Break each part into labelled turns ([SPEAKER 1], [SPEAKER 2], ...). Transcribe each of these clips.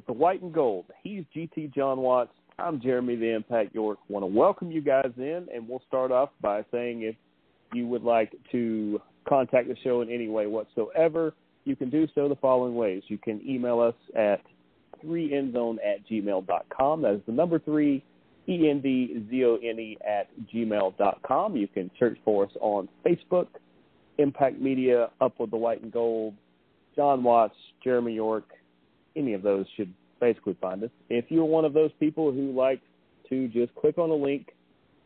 [SPEAKER 1] with the White and Gold. He's GT Jon Watts. I'm Jeremy the Impact York. Want to welcome you guys in, and we'll start off by saying if you would like to contact the show in any way whatsoever, you can do so the following ways. You can email us at 3endzone at gmail.com. That is the number 3, E-N-D-Z-O-N-E at gmail.com. You can search for us on Facebook, Impact Media, Up with the White and Gold, Jon Watts, Jeremy York, any of those should basically find us. If you're one of those people who likes to just click on a link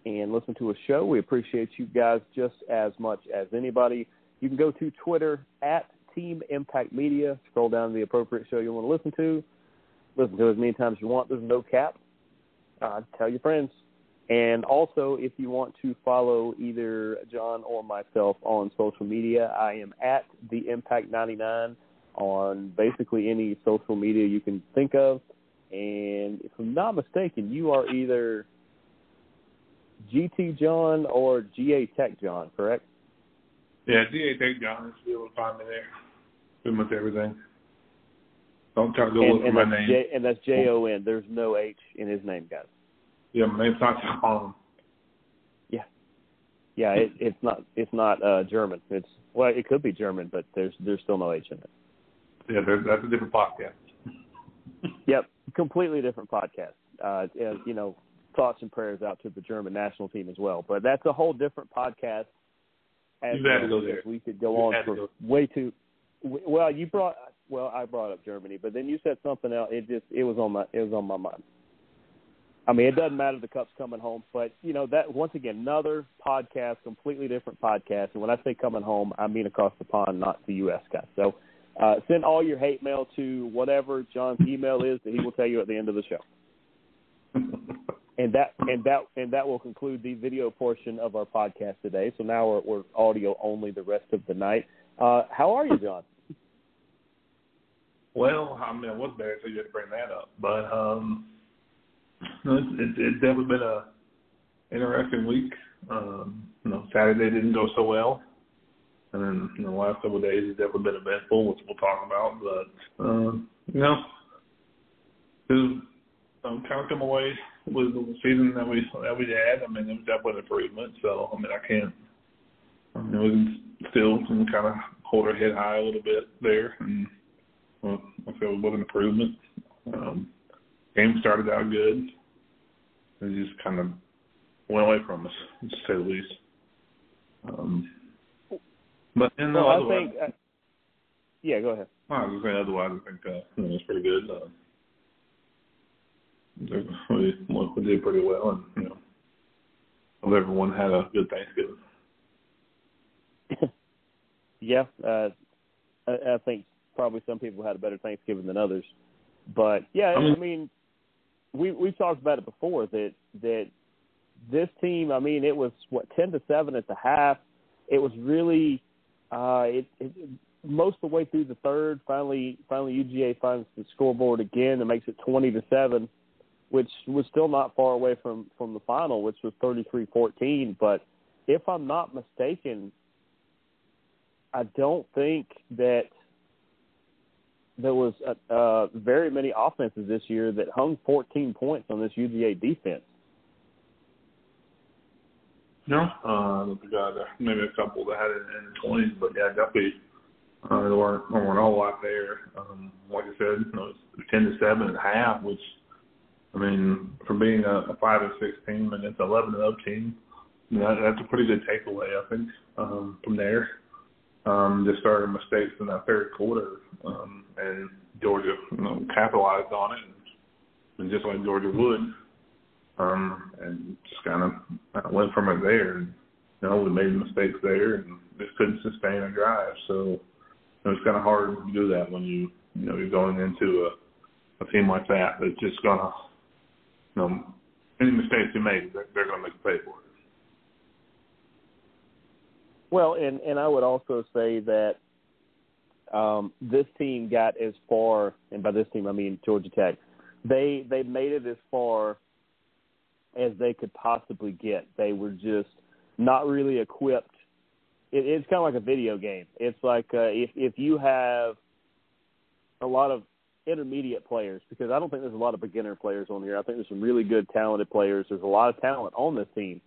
[SPEAKER 1] and listen to a show, we appreciate you guys just as much as anybody. You can go to Twitter at Team Impact Media, scroll down to the appropriate show you want to listen to, listen to as many times as you want. There's no cap. Uh, tell your friends. And also, if you want to follow either Jon or myself on social media, I am at the Impact 99 on basically any social media you can think of. And if I'm not mistaken, you are either GT Jon or GA Tech Jon, correct?
[SPEAKER 2] Yeah, GA Tech Jon able to find me there. Pretty much everything. Don't try to go
[SPEAKER 1] and,
[SPEAKER 2] look for my name.
[SPEAKER 1] J, and that's J O N. There's no H in his name, guys.
[SPEAKER 2] Yeah, my name's not John.
[SPEAKER 1] Yeah, yeah. It, it's not. It's not uh, German. It's well, it could be German, but there's there's still no H in it.
[SPEAKER 2] Yeah, that's a different podcast.
[SPEAKER 1] Yep, completely different podcast. Uh, and, you know, thoughts and prayers out to the German national team as well. But that's a whole different podcast. As
[SPEAKER 2] You've had to go there.
[SPEAKER 1] We could go
[SPEAKER 2] You've
[SPEAKER 1] on
[SPEAKER 2] had to
[SPEAKER 1] for
[SPEAKER 2] go.
[SPEAKER 1] way too. Well, you brought. Well, I brought up Germany, but then you said something else. It just it was on my it was on my mind. I mean, it doesn't matter the cup's coming home, but you know that once again another podcast, completely different podcast. And when I say coming home, I mean across the pond, not the U.S. guys. So uh, send all your hate mail to whatever Jon's email is that he will tell you at the end of the show. And that and that and that will conclude the video portion of our podcast today. So now we're, we're audio only the rest of the night. Uh, how are you, Jon?
[SPEAKER 2] Well, I mean, I was there, so you had to bring that up. But um, it's definitely been a interesting week. Um, you know, Saturday didn't go so well, and then know, the last couple of days has definitely been eventful, which we'll talk about. But um, you know, was, um, kind of come away with the season that we that we had. I mean, it was definitely an improvement. So I mean, I can't. I mean, we can still kind of hold our head high a little bit there, and well, I feel it was an improvement. Um, game started out good. It just kind of went away from us, to say the least. Um, but in the
[SPEAKER 1] Well, I think. Uh, yeah, go ahead.
[SPEAKER 2] I was saying otherwise, I think uh, you know, it's pretty good. Uh, we, we did pretty well, and you know, hope everyone had a good Thanksgiving.
[SPEAKER 1] yeah, uh, I, I think probably some people had a better Thanksgiving than others. But yeah,
[SPEAKER 2] I mean-
[SPEAKER 1] I mean, we we talked about it before that that this team. I mean, it was what ten to seven at the half. It was really uh, it, it most of the way through the third. Finally, finally UGA finds the scoreboard again and makes it twenty to seven, which was still not far away from from the final, which was thirty three fourteen. But if I'm not mistaken, I don't think that there was uh, uh, very many offenses this year that hung 14 points on this UGA defense.
[SPEAKER 2] No, uh, guy there, maybe a couple that had it in the twenties, but yeah, definitely uh, there weren't there weren't a whole lot there. Um, like I said, you know, it's ten to seven and a half, which I mean, from being a, a five and six team and it's eleven and up team, you know, that, that's a pretty good takeaway, I think, um, from there. Um, just started mistakes in that third quarter, um, and Georgia, you know, capitalized on it, and, and just like Georgia would, um, and just kind of went from it there. And, you know, we made mistakes there, and just couldn't sustain a drive. So know, it's kind of hard to do that when you, you know, you're going into a, a team like that that's just gonna, you know, any mistakes you make, they're, they're gonna make you pay for it.
[SPEAKER 1] Well, and and I would also say that um, this team got as far, and by this team I mean Georgia Tech. They they made it as far as they could possibly get. They were just not really equipped. It, it's kind of like a video game. It's like uh, if if you have a lot of intermediate players because I don't think there's a lot of beginner players on here. I think there's some really good talented players. There's a lot of talent on this team.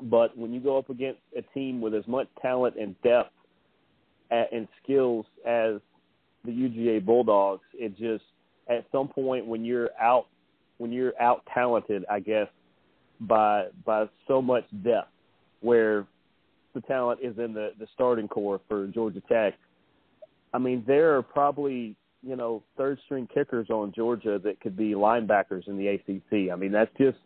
[SPEAKER 1] But when you go up against a team with as much talent and depth and skills as the UGA Bulldogs, it just at some point when you're out when you're out talented, I guess by by so much depth, where the talent is in the the starting core for Georgia Tech. I mean, there are probably you know third string kickers on Georgia that could be linebackers in the ACC. I mean, that's just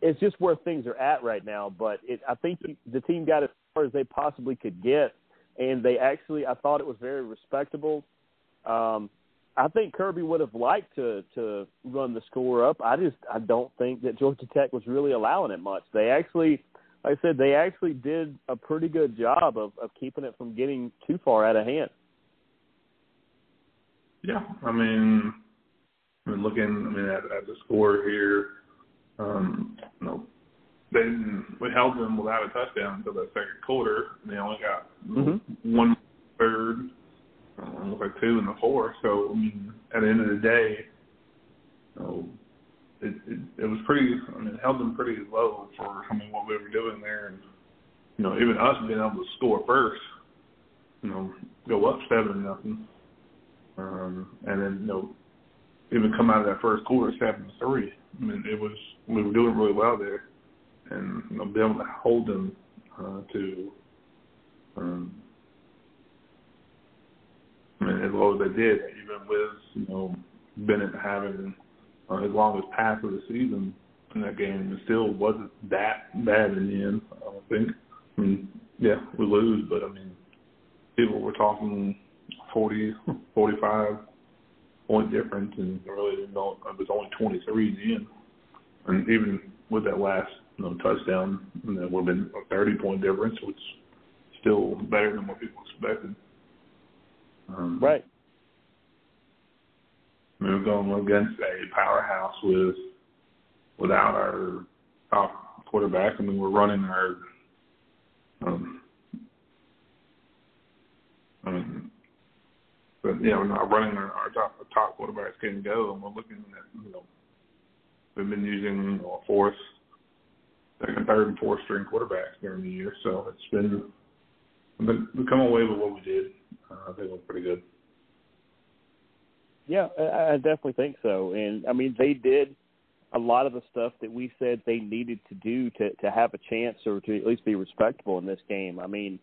[SPEAKER 1] it's just where things are at right now. But it, I think the team got as far as they possibly could get, and they actually I thought it was very respectable. Um, I think Kirby would have liked to to run the score up. I just I don't think that Georgia Tech was really allowing it much. They actually, like I said, they actually did a pretty good job of of keeping it from getting too far out of hand.
[SPEAKER 2] Yeah, I mean, I mean looking, I mean at, at the score here, um, you know, they we held them without a touchdown until the second quarter. They only got mm-hmm. one third um, looked like two in the fourth. So I mean, at the end of the day, you know, it, it it was pretty. I mean, it held them pretty low for I mean what we were doing there, and you know, even us being able to score first, you know, go up seven nothing, um, and then you know, even come out of that first quarter seven to three. I mean, it was we were doing really well there, and you know, be able to hold them uh, to um, as low as they did, even with you know Bennett having uh, his longest pass of the season in that game, it still wasn't that bad in the end. I don't think. I mean, yeah, we lose, but I mean, people were talking 40, 45 point difference, and really didn't know it was only 23 in the end. And even with that last you know, touchdown, that would have been a 30 point difference, which is still better than what people expected.
[SPEAKER 1] Um, right.
[SPEAKER 2] We're going against a powerhouse with without our top quarterback. I mean, we're running our. Um, I mean, but yeah, we're not running our, our top our top quarterbacks can go, and we're looking at you know we've been using you know, a fourth, second, third, and fourth string quarterbacks during the year, so it's been, been we come away with what we did. Uh, I think was pretty good.
[SPEAKER 1] Yeah, I, I definitely think so. And I mean, they did a lot of the stuff that we said they needed to do to to have a chance or to at least be respectable in this game. I mean,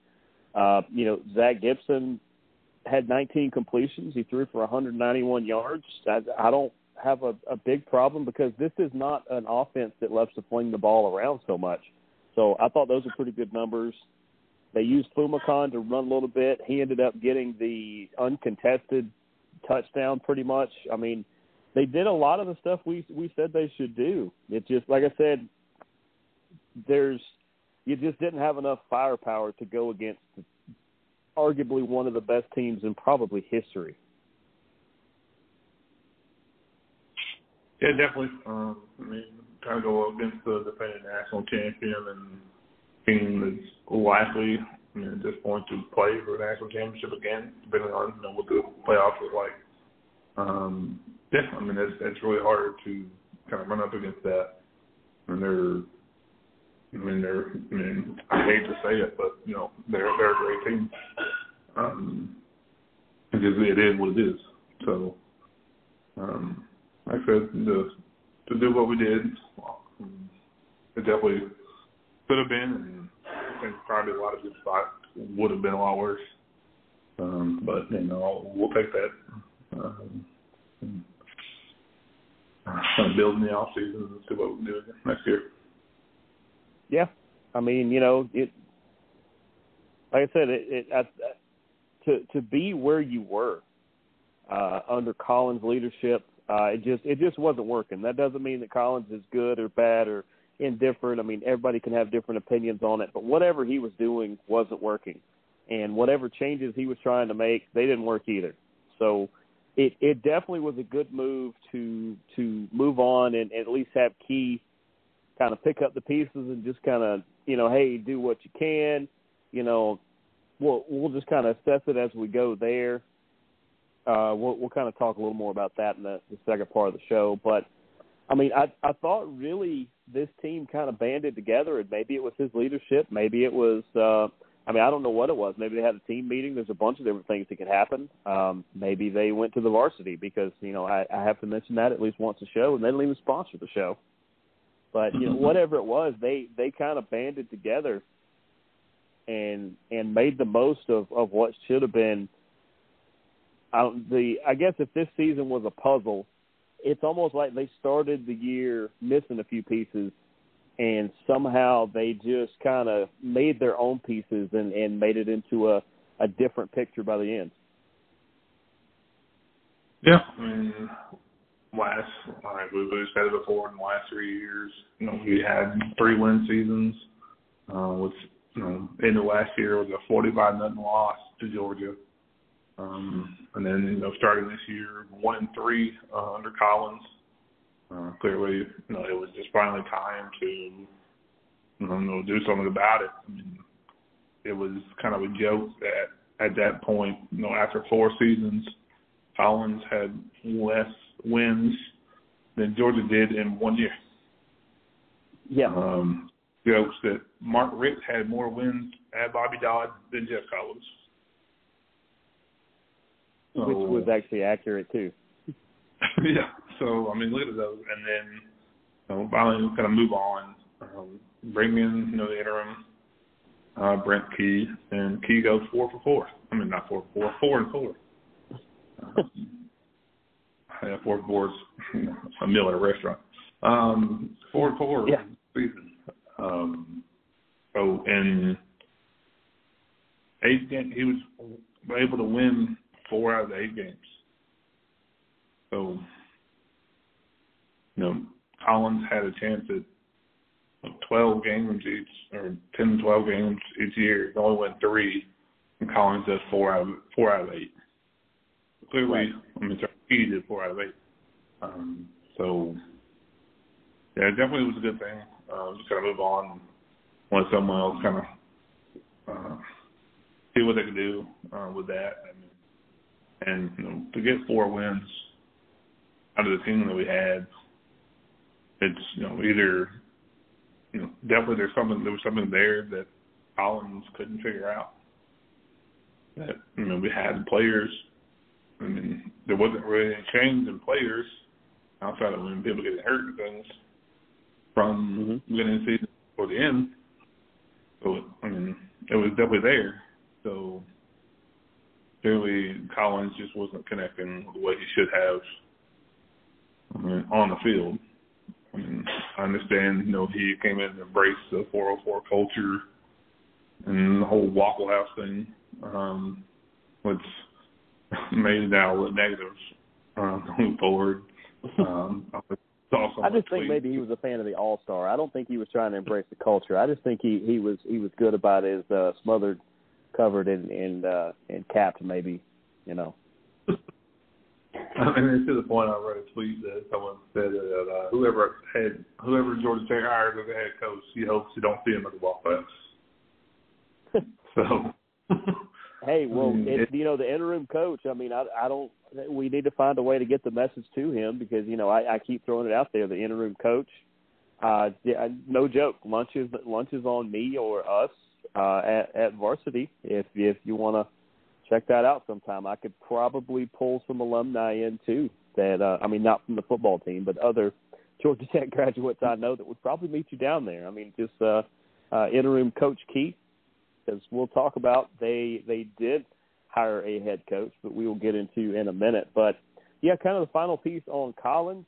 [SPEAKER 1] uh, you know, Zach Gibson had 19 completions. He threw for 191 yards. I, I don't have a, a big problem because this is not an offense that loves to fling the ball around so much. So I thought those are pretty good numbers. They used Phommachanh to run a little bit. He ended up getting the uncontested touchdown pretty much. I mean, they did a lot of the stuff we we said they should do. It just like I said, there's you just didn't have enough firepower to go against arguably one of the best teams in probably history.
[SPEAKER 2] Yeah, definitely. Um, I mean, trying to go against the defending national champion and team that's likely I mean, at this to play for the national championship again, depending on you know what the playoffs look like. Um, yeah, I mean it's it's really hard to kind of run up against that. And they're, I mean they're, I mean I hate to say it, but you know they're they're a great team. Um, because it is what it is. So, um, like I said, to to do what we did, it definitely could have been and think probably a lot of good spots would have been a lot worse. Um, but you know, we'll take that. Um, in the off season and see what we do next year.
[SPEAKER 1] Yeah, I mean, you know, it. Like I said, it, it uh, to to be where you were uh, under Collins' leadership, uh, it just it just wasn't working. That doesn't mean that Collins is good or bad or indifferent. I mean, everybody can have different opinions on it, but whatever he was doing wasn't working, and whatever changes he was trying to make, they didn't work either. So it it definitely was a good move to to move on and, at least have Key kind of pick up the pieces and just kind of you know, hey, do what you can. You know, we'll we'll just kind of assess it as we go there. Uh, we'll, we'll kind of talk a little more about that in the, the second part of the show. But I mean, I I thought really this team kind of banded together, and maybe it was his leadership, maybe it was. uh I mean, I don't know what it was. Maybe they had a team meeting. There's a bunch of different things that could happen. Um, maybe they went to the varsity because you know I, I have to mention that at least once a show, and they didn't even sponsor the show. But you know, whatever it was, they they kind of banded together and and made the most of of what should have been. Uh, the I guess if this season was a puzzle, it's almost like they started the year missing a few pieces, and somehow they just kind of made their own pieces and and made it into a a different picture by the end.
[SPEAKER 2] Yeah, I mean, last like we have said it before in the last three years, you know, we had three win seasons, uh, which you know, in the last year was a forty-five nothing loss to Georgia. Um, and then, you know, starting this year, one and three uh, under Collins. Uh, clearly, you know, it was just finally time to, you know, do something about it. I mean, it was kind of a joke that at that point, you know, after four seasons, Collins had less wins than Georgia did in one year.
[SPEAKER 1] Yeah.
[SPEAKER 2] Um, jokes that Mark Richt had more wins at Bobby Dodd than Geoff Collins.
[SPEAKER 1] So, Which was actually accurate too.
[SPEAKER 2] yeah. So I mean, look at those, and then you know, finally kind of move on. Um, bring in you know the interim uh, Brent Key, and Key goes four for four. I mean, not four for four, four and four. Um, yeah, four for four is a meal at a restaurant. Um, four and four
[SPEAKER 1] yeah.
[SPEAKER 2] season. Um, so in eight he was able to win four out of the eight games. So, you know, Collins had a chance at 12 games each, or 10 12 games each year. He only won three, and Collins does four out of four out of eight. Clearly, right. I mean, he did four out of eight. Um, so, yeah, it definitely was a good thing. Uh, just kind of move on, let someone else kind of uh, see what they can do uh, with that. Mean, and you know, to get four wins out of the team that we had, it's you know either you know definitely there's something there was something there that Collins couldn't figure out. That you know we had players. I mean, there wasn't really any change in players outside of when people getting hurt and things from mm-hmm. beginning of the season for the end. So I mean, it was definitely there. So clearly Collins just wasn't connecting the way he should have I mean, on the field. I mean, I understand, you know, he came in and embraced the 404 culture and the whole Waffle House thing, um, which made it now look negative uh, going forward. Um,
[SPEAKER 1] I just think maybe he was a fan of the All Star. I don't think he was trying to embrace the culture. I just think he he was he was good about his uh, smothered covered and and uh, and capped maybe, you know.
[SPEAKER 2] I mean, to the point, I read a tweet that someone said that uh, whoever had whoever Georgia Tech hired as the head coach, he hopes you don't see him at the ball pass. so.
[SPEAKER 1] hey, well, it, you know the interim coach. I mean, I I don't. We need to find a way to get the message to him because you know I, I keep throwing it out there. The interim coach, uh, yeah, no joke. Lunch is lunch is on me or us uh, at, at varsity if if you want to check that out sometime. I could probably pull some alumni in too. That uh, I mean, not from the football team, but other Georgia Tech graduates I know that would probably meet you down there. I mean, just uh, uh, interim coach Keith, because we'll talk about they they did hire a head coach, but we will get into in a minute. But yeah, kind of the final piece on Collins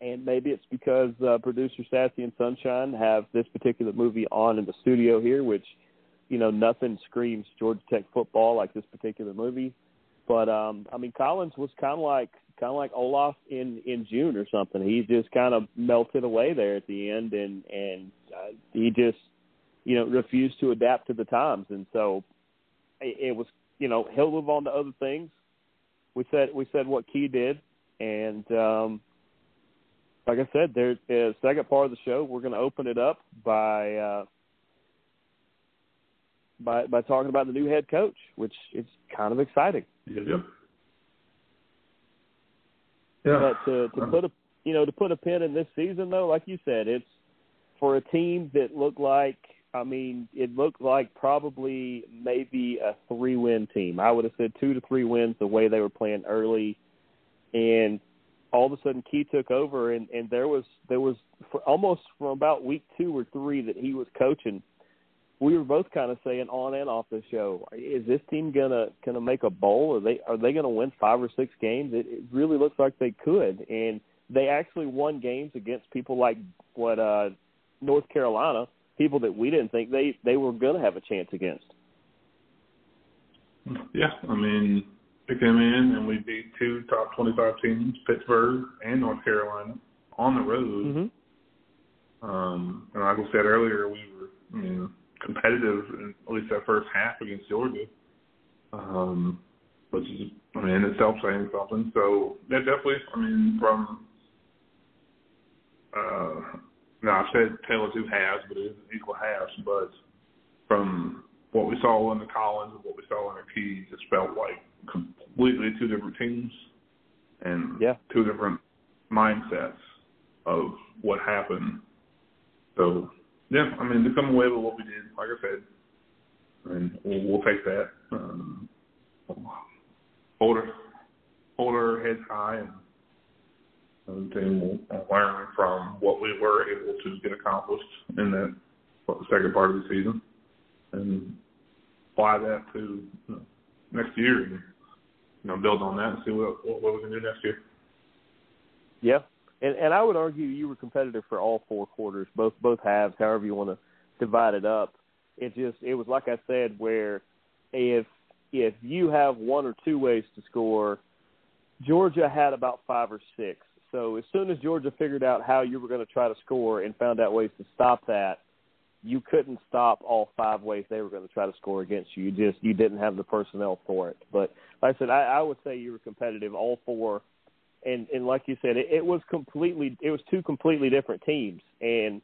[SPEAKER 1] and maybe it's because uh, producer Sassy and Sunshine have this particular movie on in the studio here, which you know nothing screams Georgia Tech football like this particular movie. But um, I mean, Collins was kind of like kind of like Olaf in in June or something. He just kind of melted away there at the end, and and uh, he just you know refused to adapt to the times, and so it, it was you know he'll move on to other things. We said we said what Key did, and um, like I said, there's the second part of the show. We're going to open it up by uh, by by talking about the new head coach, which is kind of exciting.
[SPEAKER 2] Yep. Yeah.
[SPEAKER 1] But to to put a you know to put a pin in this season though, like you said, it's for a team that looked like I mean it looked like probably maybe a three win team. I would have said two to three wins the way they were playing early, and all of a sudden Key took over and and there was there was for almost from about week two or three that he was coaching we were both kind of saying on and off the show, is this team gonna gonna make a bowl? Are they are they gonna win five or six games? It, it really looks like they could, and they actually won games against people like what uh North Carolina, people that we didn't think they they were gonna have a chance against.
[SPEAKER 2] Yeah, I mean, they came in and we beat two top twenty-five teams, Pittsburgh and North Carolina, on the road.
[SPEAKER 1] Mm-hmm.
[SPEAKER 2] Um, and like I said earlier, we were, I mean competitive in at least that first half against Georgia. Um, which is, I mean, in itself saying something. So yeah, definitely. I mean, from uh, now I've said of two halves, but it is equal halves. But from what we saw in the Collins and what we saw in the Keys, just felt like completely two different teams and
[SPEAKER 1] yeah.
[SPEAKER 2] two different mindsets of what happened. So yeah, I mean, to come away with what we did, like I said, and we'll, we'll take that. Um, hold our hold our heads high, and, then we'll learn from what we were able to get accomplished in that second part of the season, and apply that to you know, next year, and you know, build on that and see what what, what we can do next year.
[SPEAKER 1] Yeah, and and I would argue you were competitive for all four quarters, both both halves, however you want to divide it up. It just it was like I said, where if if you have one or two ways to score, Georgia had about five or six. So as soon as Georgia figured out how you were going to try to score and found out ways to stop that, you couldn't stop all five ways they were going to try to score against you. You just you didn't have the personnel for it. But like I said, I, I would say you were competitive all four and and like you said, it, it was completely it was two completely different teams, and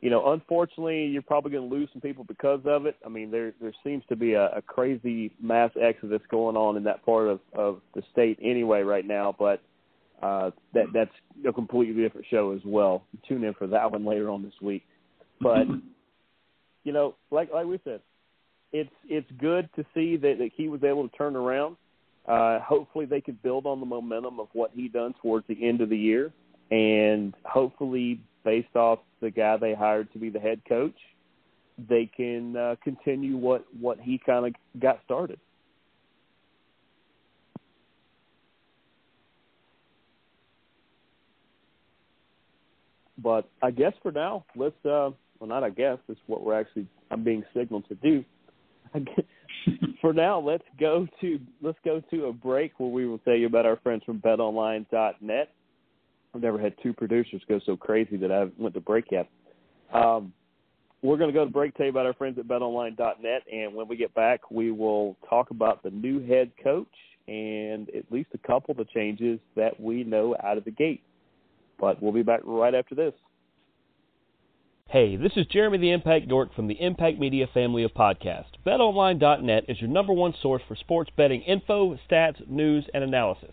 [SPEAKER 1] you know, unfortunately, you're probably going to lose some people because of it. I mean, there there seems to be a, a crazy mass exodus going on in that part of of the state anyway right now, but uh, that that's a completely different show as well. Tune in for that one later on this week, but you know, like like we said, it's it's good to see that, that he was able to turn around uh, hopefully, they could build on the momentum of what he done towards the end of the year, and hopefully, based off the guy they hired to be the head coach, they can uh, continue what what he kind of got started. But I guess for now, let's. Uh, well, not I guess. It's what we're actually. I'm being signaled to do. for now, let's go to let's go to a break where we will tell you about our friends from BetOnline.net. I've never had two producers go so crazy that I went to break yet. Um, we're going to go to break, tell you about our friends at BetOnline.net, and when we get back, we will talk about the new head coach and at least a couple of the changes that we know out of the gate. But we'll be back right after this.
[SPEAKER 3] Hey, this is Jeremy the Impact York from the Impact Media family of podcasts. BetOnline.net is your number one source for sports betting info, stats, news, and analysis.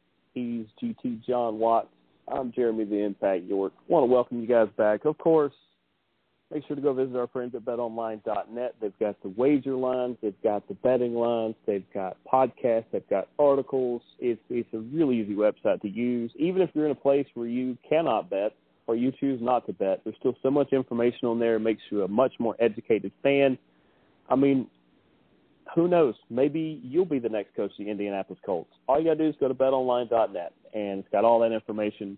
[SPEAKER 1] He's GT Jon Watts. I'm Jeremy the Impact York. Want to welcome you guys back. Of course, make sure to go visit our friends at betonline.net. They've got the wager lines, they've got the betting lines, they've got podcasts, they've got articles. It's it's a really easy website to use. Even if you're in a place where you cannot bet or you choose not to bet, there's still so much information on there. It makes you a much more educated fan. I mean, who knows? Maybe you'll be the next coach of the Indianapolis Colts. All you got to do is go to betonline.net, and it's got all that information.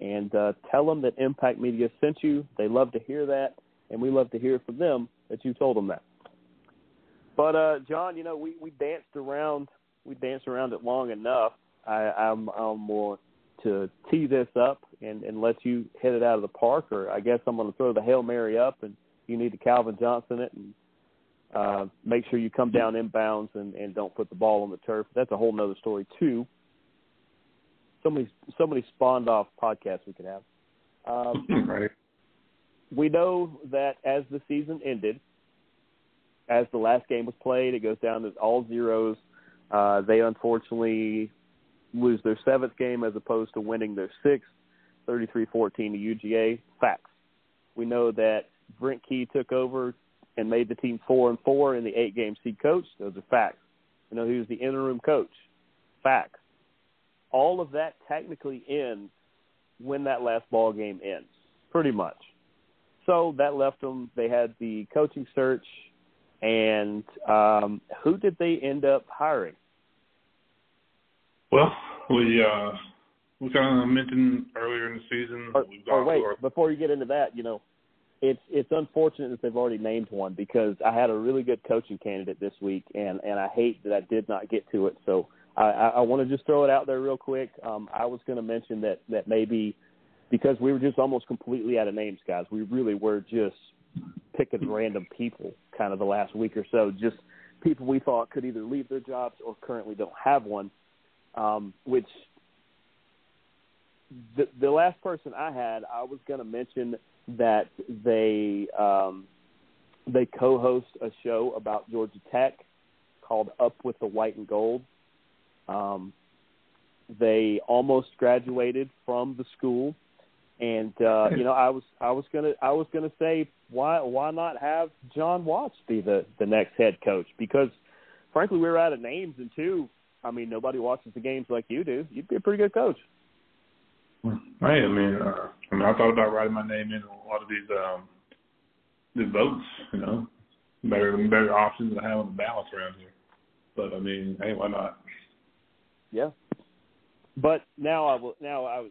[SPEAKER 1] And uh, tell them that Impact Media sent you. They love to hear that, and we love to hear from them that you told them that. But uh, Jon, you know, we we danced around we danced around it long enough. I, I'm I'm more to tee this up and and let you hit it out of the park, or I guess I'm going to throw the hail mary up, and you need to Calvin Johnson it and uh, make sure you come down inbounds and and don't put the ball on the turf. That's a whole nother story too. So many so many spawned off podcasts we could have. Um,
[SPEAKER 2] right.
[SPEAKER 1] We know that as the season ended, as the last game was played, it goes down to all zeros. Uh, they unfortunately lose their seventh game as opposed to winning their sixth, 33-14 to UGA. Facts. We know that Brent Key took over and made the team four and four in the eight game seed coach. Those are facts. You know he was the interim coach. Facts. All of that technically ends when that last ball game ends, pretty much. So that left them. They had the coaching search, and um, who did they end up hiring?
[SPEAKER 2] Well, we uh, we kind of mentioned earlier in the season.
[SPEAKER 1] Or,
[SPEAKER 2] we've
[SPEAKER 1] or
[SPEAKER 2] gone
[SPEAKER 1] wait,
[SPEAKER 2] our-
[SPEAKER 1] before you get into that, you know, it's it's unfortunate that they've already named one because I had a really good coaching candidate this week, and and I hate that I did not get to it. So I, I, I want to just throw it out there real quick. Um, I was going to mention that that maybe because we were just almost completely out of names, guys. We really were just picking random people, kind of the last week or so, just people we thought could either leave their jobs or currently don't have one. Um, which the the last person I had, I was going to mention that they um, they co-host a show about Georgia Tech called Up with the White and Gold. Um, they almost graduated from the school, and uh, you know I was I was gonna I was gonna say why why not have Jon Watts be the the next head coach because frankly we were out of names and two I mean nobody watches the games like you do you'd be a pretty good coach.
[SPEAKER 2] Right. I mean, uh, I mean, I thought about writing my name in a lot of these um, these votes. You know, better better options to have on the ballots around here. But I mean, hey, why not?
[SPEAKER 1] Yeah. But now I will. Now I was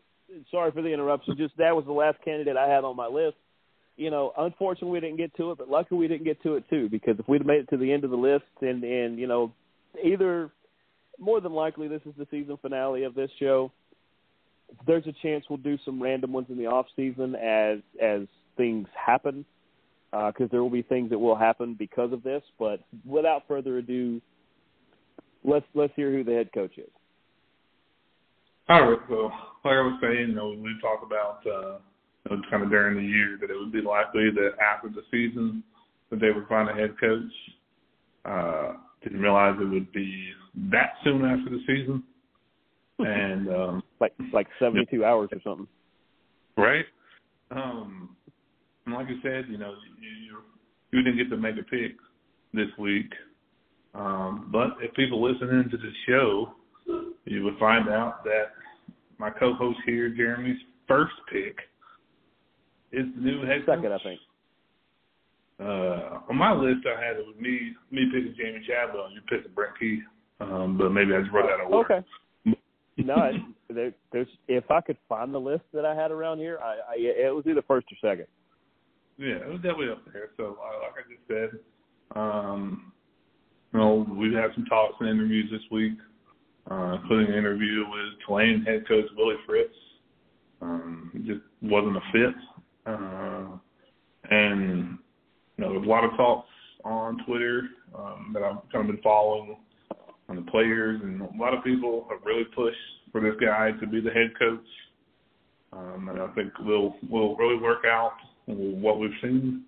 [SPEAKER 1] sorry for the interruption. Just that was the last candidate I had on my list. You know, unfortunately we didn't get to it, but luckily we didn't get to it too. Because if we'd made it to the end of the list, and and you know, either more than likely this is the season finale of this show. There's a chance we'll do some random ones in the off season as as things happen, because uh, there will be things that will happen because of this. But without further ado, let's let's hear who the head coach is.
[SPEAKER 2] All right. So, like I was saying, you know, we talked about uh, you know, kind of during the year that it would be likely that after the season that they would find a head coach. Uh, didn't realize it would be that soon after the season, and um,
[SPEAKER 1] like like seventy two hours or something.
[SPEAKER 2] Right. Um, and like you said, you know, you, you didn't get to make a pick this week, um, but if people listening to the show, you would find out that my co-host here, Jeremy's first pick, is the new head coach.
[SPEAKER 1] Second, I think.
[SPEAKER 2] Uh, on my list, I had it with me me picking Jamey Chadwell, and you picking Brent Key. Um, but maybe I just wrote out of order.
[SPEAKER 1] Okay. No, there, there's if I could find the list that I had around here, I, I it was either first or second.
[SPEAKER 2] Yeah, it was definitely up there. So, uh, like I just said, um, you know, we've had some talks and interviews this week, uh, including an interview with Tulane head coach Willie Fritz. Um, it just wasn't a fit. Uh, and, you know, there's a lot of talks on Twitter um, that I've kind of been following on the players, and a lot of people have really pushed for this guy to be the head coach. Um, and I think we'll will really work out what we've seen.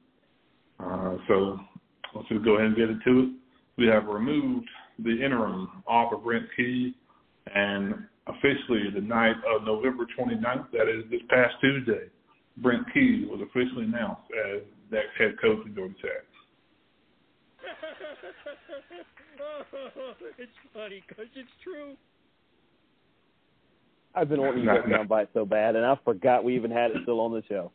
[SPEAKER 2] Uh, so let's just go ahead and get into it. We have removed the interim off of Brent Key, and officially the night of November 29th, that is this past Tuesday, Brent Key was officially announced as next head coach of Georgia Tech.
[SPEAKER 3] it's funny because it's true.
[SPEAKER 1] I've been wanting to get down by it so bad, and I forgot we even had it still on the show.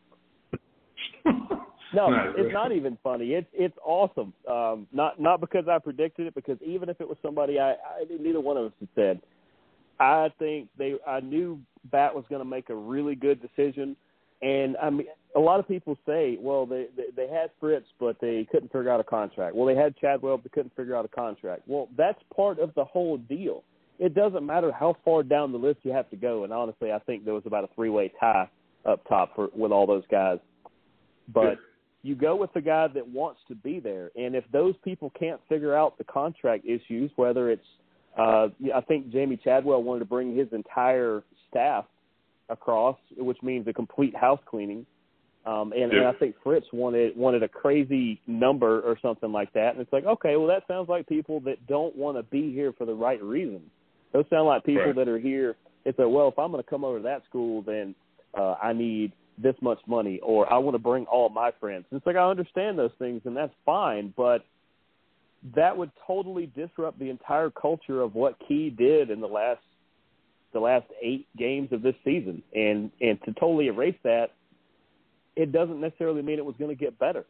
[SPEAKER 1] No,
[SPEAKER 2] Nice.
[SPEAKER 1] it's not even funny. It's it's awesome. Um, not not because I predicted it, because even if it was somebody I, I neither one of us had said, I think they I knew Batt was going to make a really good decision, and I mean a lot of people say, well they, they they had Fritz, but they couldn't figure out a contract. Well, they had Chadwell, but they couldn't figure out a contract. Well, that's part of the whole deal. it doesn't matter how far down the list you have to go. And honestly, I think there was about a three-way tie up top for with all those guys. But you go with the guy that wants to be there, and if those people can't figure out the contract issues, whether it's uh, I think Jamey Chadwell wanted to bring his entire staff across, which means a complete house cleaning. Um, and, yeah. and I think Fritz wanted wanted a crazy number or something like that. And it's like, okay, well, that sounds like people that don't want to be here for the right reasons. Those sound like people
[SPEAKER 2] right.
[SPEAKER 1] that are here. It's like, well, if I'm going to come over to that school, then uh, I need this much money, or I want to bring all my friends. And it's like I understand those things, and that's fine, but that would totally disrupt the entire culture of what Key did in the last the last eight games of this season, and and to totally erase that it doesn't necessarily mean it was going to get better.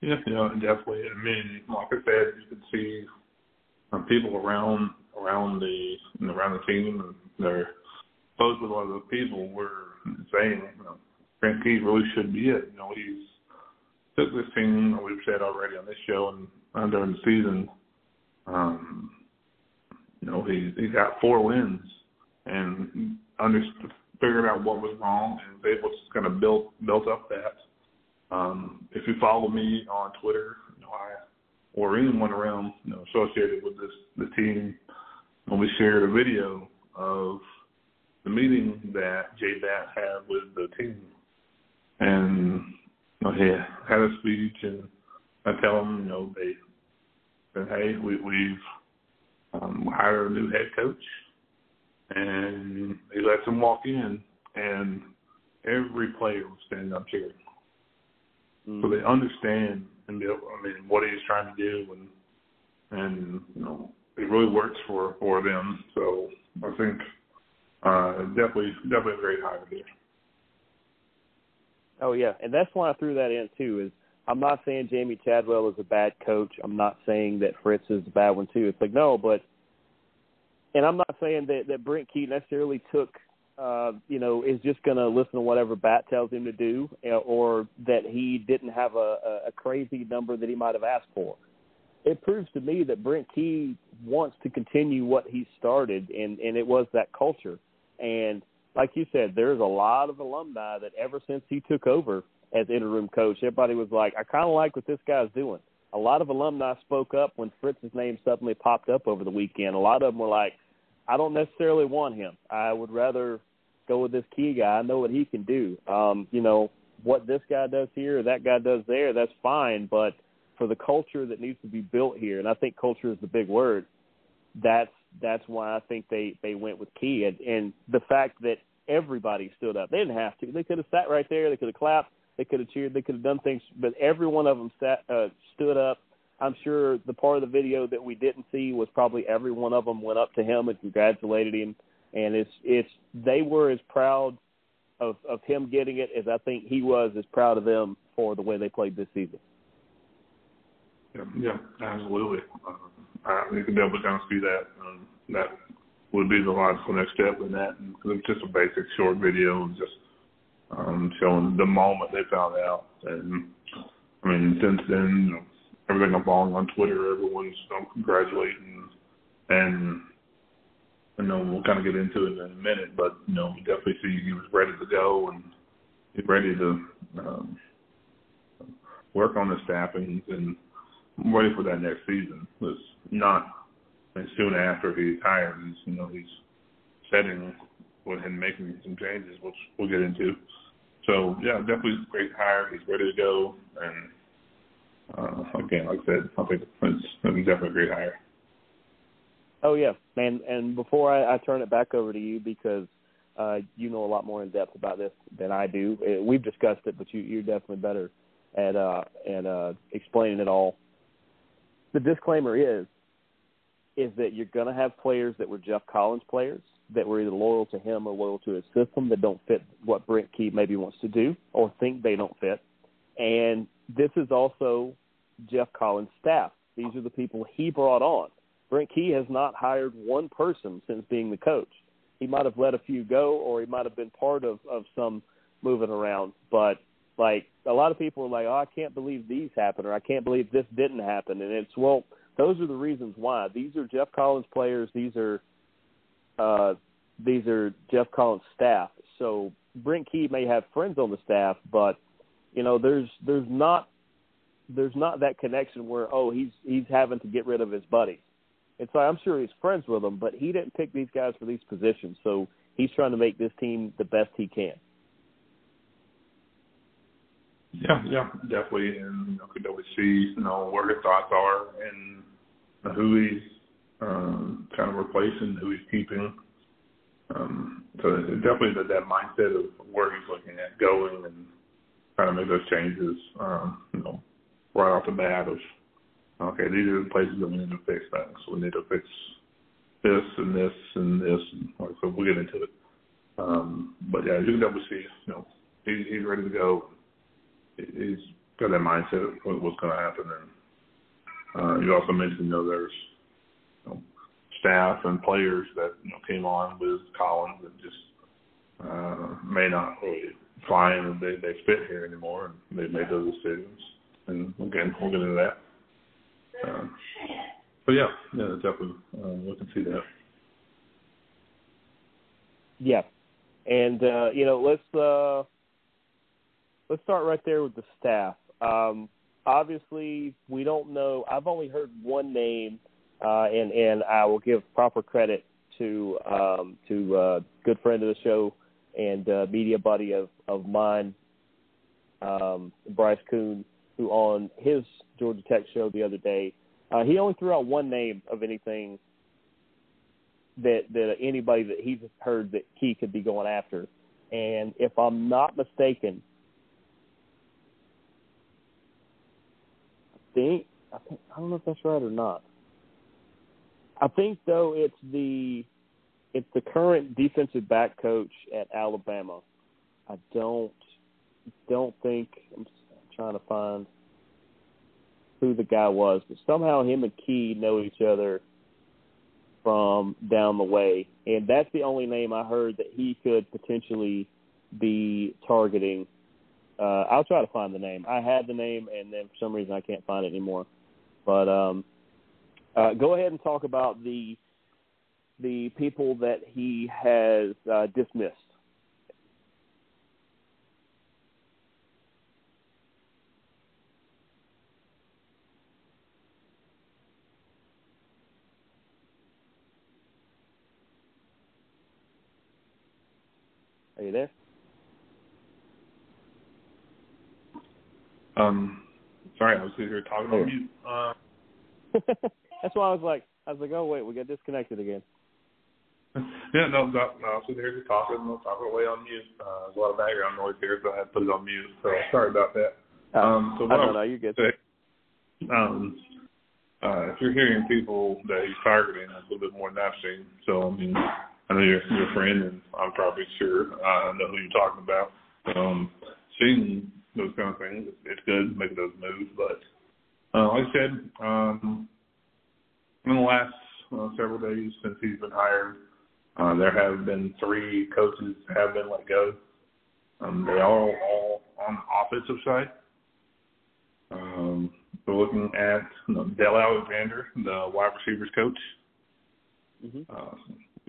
[SPEAKER 2] Yeah, yeah, definitely. I mean, like I said, you could see um, people around around the around the team, and they're both with a lot of the people were saying, you know, Brent Key really should be it. You know, he's took this team. We've said already on this show and uh, during the season. Um, you know, he he got four wins and understood figured out what was wrong and was able to kind of build built up that. Um, if you follow me on Twitter, you know, I or anyone around you know associated with this the team, when we shared a video of the meeting that J Batt had with the team, and you know, he had a speech, and I tell them, you know, they said, hey, we, we've um, hired a new head coach and he lets him walk in, and every player was standing up cheering. Mm. So they understand and be, able, I mean what he's trying to do, and and you know it really works for for them. So I think uh, definitely definitely a great hire there.
[SPEAKER 1] Oh yeah, and that's why I threw that in too. Is I'm not saying Jamey Chadwell is a bad coach. I'm not saying that Fritz is a bad one too. It's like no, but and I'm not saying that that Brent Key necessarily took, uh, you know, is just going to listen to whatever Batt tells him to do, or that he didn't have a, a crazy number that he might have asked for. It proves to me that Brent Key wants to continue what he started, and and it was that culture. And like you said, there's a lot of alumni that ever since he took over as interim coach, everybody was like, I kind of like what this guy's doing. A lot of alumni spoke up when Fritz's name suddenly popped up over the weekend. A lot of them were like, I don't necessarily want him. I would rather go with this key guy. I know what he can do. Um, you know, what this guy does here, that guy does there, that's fine. But for the culture that needs to be built here, and I think culture is the big word. That's that's why I think they they went with Key, and, and the fact that everybody stood up. They didn't have to. They could have sat right there. They could have clapped. They could have cheered. They could have done things, but every one of them sat uh, stood up I'm sure the part of the video that we didn't see was probably every one of them went up to him and congratulated him, and it's it's they were as proud of of him getting it as I think he was as proud of them for the way they played this season.
[SPEAKER 2] Yeah, yeah, absolutely. Uh, I think definitely kind of see that. Um, that would be the logical next step in that, because it's just a basic short video, just um, showing the moment they found out. And I mean, since then, you know, everything I'm following on Twitter, everyone's you know, congratulating, and I know we'll kind of get into it in a minute, but you know, we definitely see he was ready to go and he's ready to um, work on the staffing and ready for that next season. It's not and soon after he retires, he's you know he's setting with and making some changes, which we'll get into. So yeah, definitely a great hire. He's ready to go, and uh, again, like I said, I think it's, it's definitely a great hire.
[SPEAKER 1] Oh yeah, and and before I, I turn it back over to you because uh, you know a lot more in depth about this than I do. Uh, we've discussed it, but you, you're definitely better at uh, at uh, explaining it all. The disclaimer is is that you're going to have players that were Geoff Collins players that were either loyal to him or loyal to his system that don't fit what Brent Key maybe wants to do or think they don't fit. And this is also Geoff Collins' staff. These are the people he brought on. Brent Key has not hired one person since being the coach. He might have let a few go, or he might have been part of of some moving around. But like a lot of people are like, "Oh, I can't believe these happened," or "I can't believe this didn't happen." And it's well, those are the reasons why. These are Geoff Collins players. These are uh, these are Geoff Collins staff. So Brent Key may have friends on the staff, but you know, there's there's not there's not that connection where oh he's he's having to get rid of his buddies. And so I'm sure he's friends with them, but he didn't pick these guys for these positions, so he's trying to make this team the best he can.
[SPEAKER 2] Yeah, yeah, definitely, and you know, could always see you know where his thoughts are and who he's um, kind of replacing, who he's keeping. Um, so definitely that, that mindset of where he's looking at going and trying to make those changes, um, you know, right off the bat of, okay, these are the places that we need to fix things. We need to fix this and this and this. And, so we'll get into it. Um, but yeah, you can definitely see, you know, he, he's ready to go. He's got that mindset of what's going to happen. And uh, you also mentioned, you know, there's you know, staff and players that you know came on with Collins that just uh, may not really fly and they they fit here anymore, and they made those decisions. And again, we'll get into that. Uh, but yeah, yeah, definitely, uh, we can see that.
[SPEAKER 1] Yeah, and uh, you know, let's uh, let's start right there with the staff. Um, obviously, we don't know. I've only heard one name, uh, and and I will give proper credit to um, to uh, good friend of the show and uh, media buddy of of mine, um, Bryce Coon, who on his Georgia Tech show the other day, uh, he only threw out one name of anything that that anybody that he's heard that he could be going after, and if I'm not mistaken, think I think I don't know if that's right or not. I think though it's the it's the current defensive back coach at Alabama. I don't don't think I'm trying to find who the guy was, but somehow him and Key know each other from down the way, and that's the only name I heard that he could potentially be targeting. Uh, I'll try to find the name. I had the name, and then for some reason I can't find it anymore. But um, uh, go ahead and talk about the the people that he has uh, dismissed. Are you there?
[SPEAKER 2] Um, sorry, I was here talking on mute. Uh,
[SPEAKER 1] That's why I was like, I was like, oh wait, we got disconnected again.
[SPEAKER 2] Yeah, no, no, no. I was sitting here just talking, no, talking away on mute. Uh, there's a lot of background noise here, so I had to put it on mute. So sorry about that.
[SPEAKER 1] Uh,
[SPEAKER 2] Um, so
[SPEAKER 1] I
[SPEAKER 2] what
[SPEAKER 1] don't know. You get
[SPEAKER 2] say, um, uh, if you're hearing people that he's targeting, that's a little bit more than I've seen. So I mean, I know you're your friend, and I'm probably sure I know who you're talking about. Um, seeing those kind of things, it's good making those moves. But uh, like I said, um, in the last uh, several days since he's been hired, uh, there have been three coaches have been let go. Um, they are all, all on the offensive side. Um, we're looking at you know, Del Alexander, the wide receivers coach.
[SPEAKER 1] hmm
[SPEAKER 2] Uh,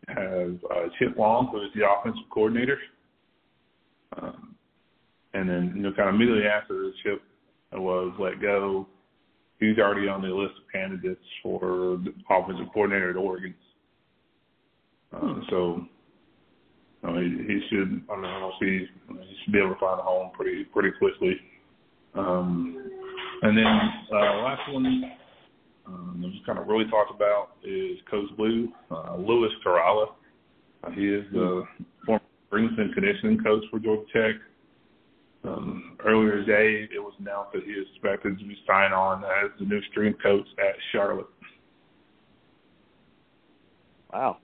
[SPEAKER 2] have uh, Chip Long, who is the offensive coordinator. Um, and then, you know, kind of immediately after the Chip was let go, he's already on the list of candidates for the offensive coordinator at Oregon. Uh, so, I mean, he should. I mean, I don't see he should be able to find a home pretty pretty quickly. Um, and then uh, last one, um, that was kind of really talked about is Coach Blue, uh, Lewis Caralla. Uh, he is the former strength and conditioning coach for Georgia Tech. Um, earlier today, it was announced that he is expected to be signed on as the new strength coach at Charlotte.
[SPEAKER 1] Wow.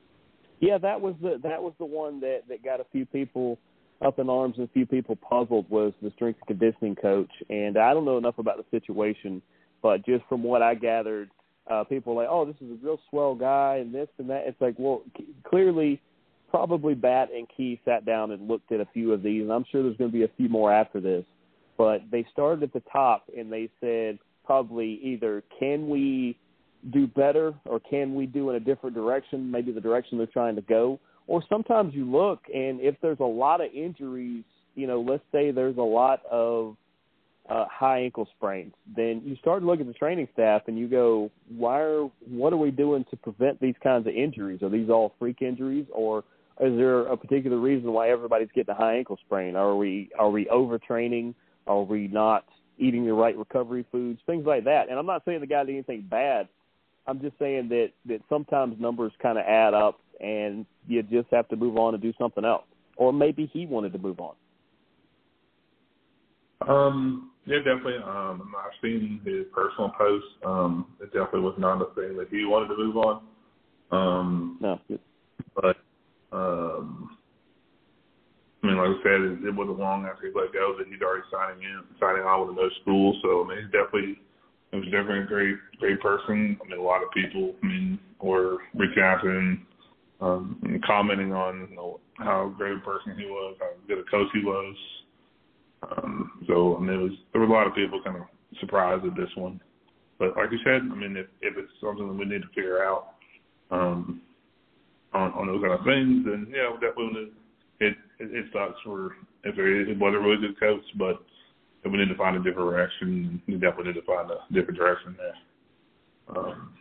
[SPEAKER 1] Yeah, that was the that was the one that that got a few people up in arms and a few people puzzled was the strength and conditioning coach. And I don't know enough about the situation, but just from what I gathered, uh, people were like, "Oh, this is a real swell guy," and this and that. It's like, well, c- clearly, probably Batt and Key sat down and looked at a few of these, and I'm sure there's going to be a few more after this. But they started at the top and they said, probably either can we do better or can we do in a different direction, maybe the direction they're trying to go? Or sometimes you look and if there's a lot of injuries, you know, let's say there's a lot of uh, high ankle sprains, then you start to look at the training staff and you go, why are what are we doing to prevent these kinds of injuries? Are these all freak injuries, or is there a particular reason why everybody's getting a high ankle sprain? Are we are we overtraining? Are we not eating the right recovery foods? Things like that. And I'm not saying the guy did anything bad. I'm just saying that that sometimes numbers kind of add up, and you just have to move on and do something else. Or maybe he wanted to move on.
[SPEAKER 2] Um, yeah, definitely. Um, I've seen his personal posts. Um, it definitely was not a thing that he wanted to move on. Um,
[SPEAKER 1] no,
[SPEAKER 2] but um, I mean, like I said, it, it wasn't long after he let go that he'd already signing in, signing on with another school. So I mean, he's definitely it was definitely a great, great person. I mean, a lot of people, I mean, were reaching out to him, um, and commenting on you know, how great a person he was, how good a coach he was. Um, so I mean, it was there were a lot of people kind of surprised at this one, but like you said, I mean, if if it's something that we need to figure out um, on on those kind of things, then yeah, definitely it it, it sucks for if it was a really good coach, but we need to find a different direction, we definitely need to find a different direction there. Um,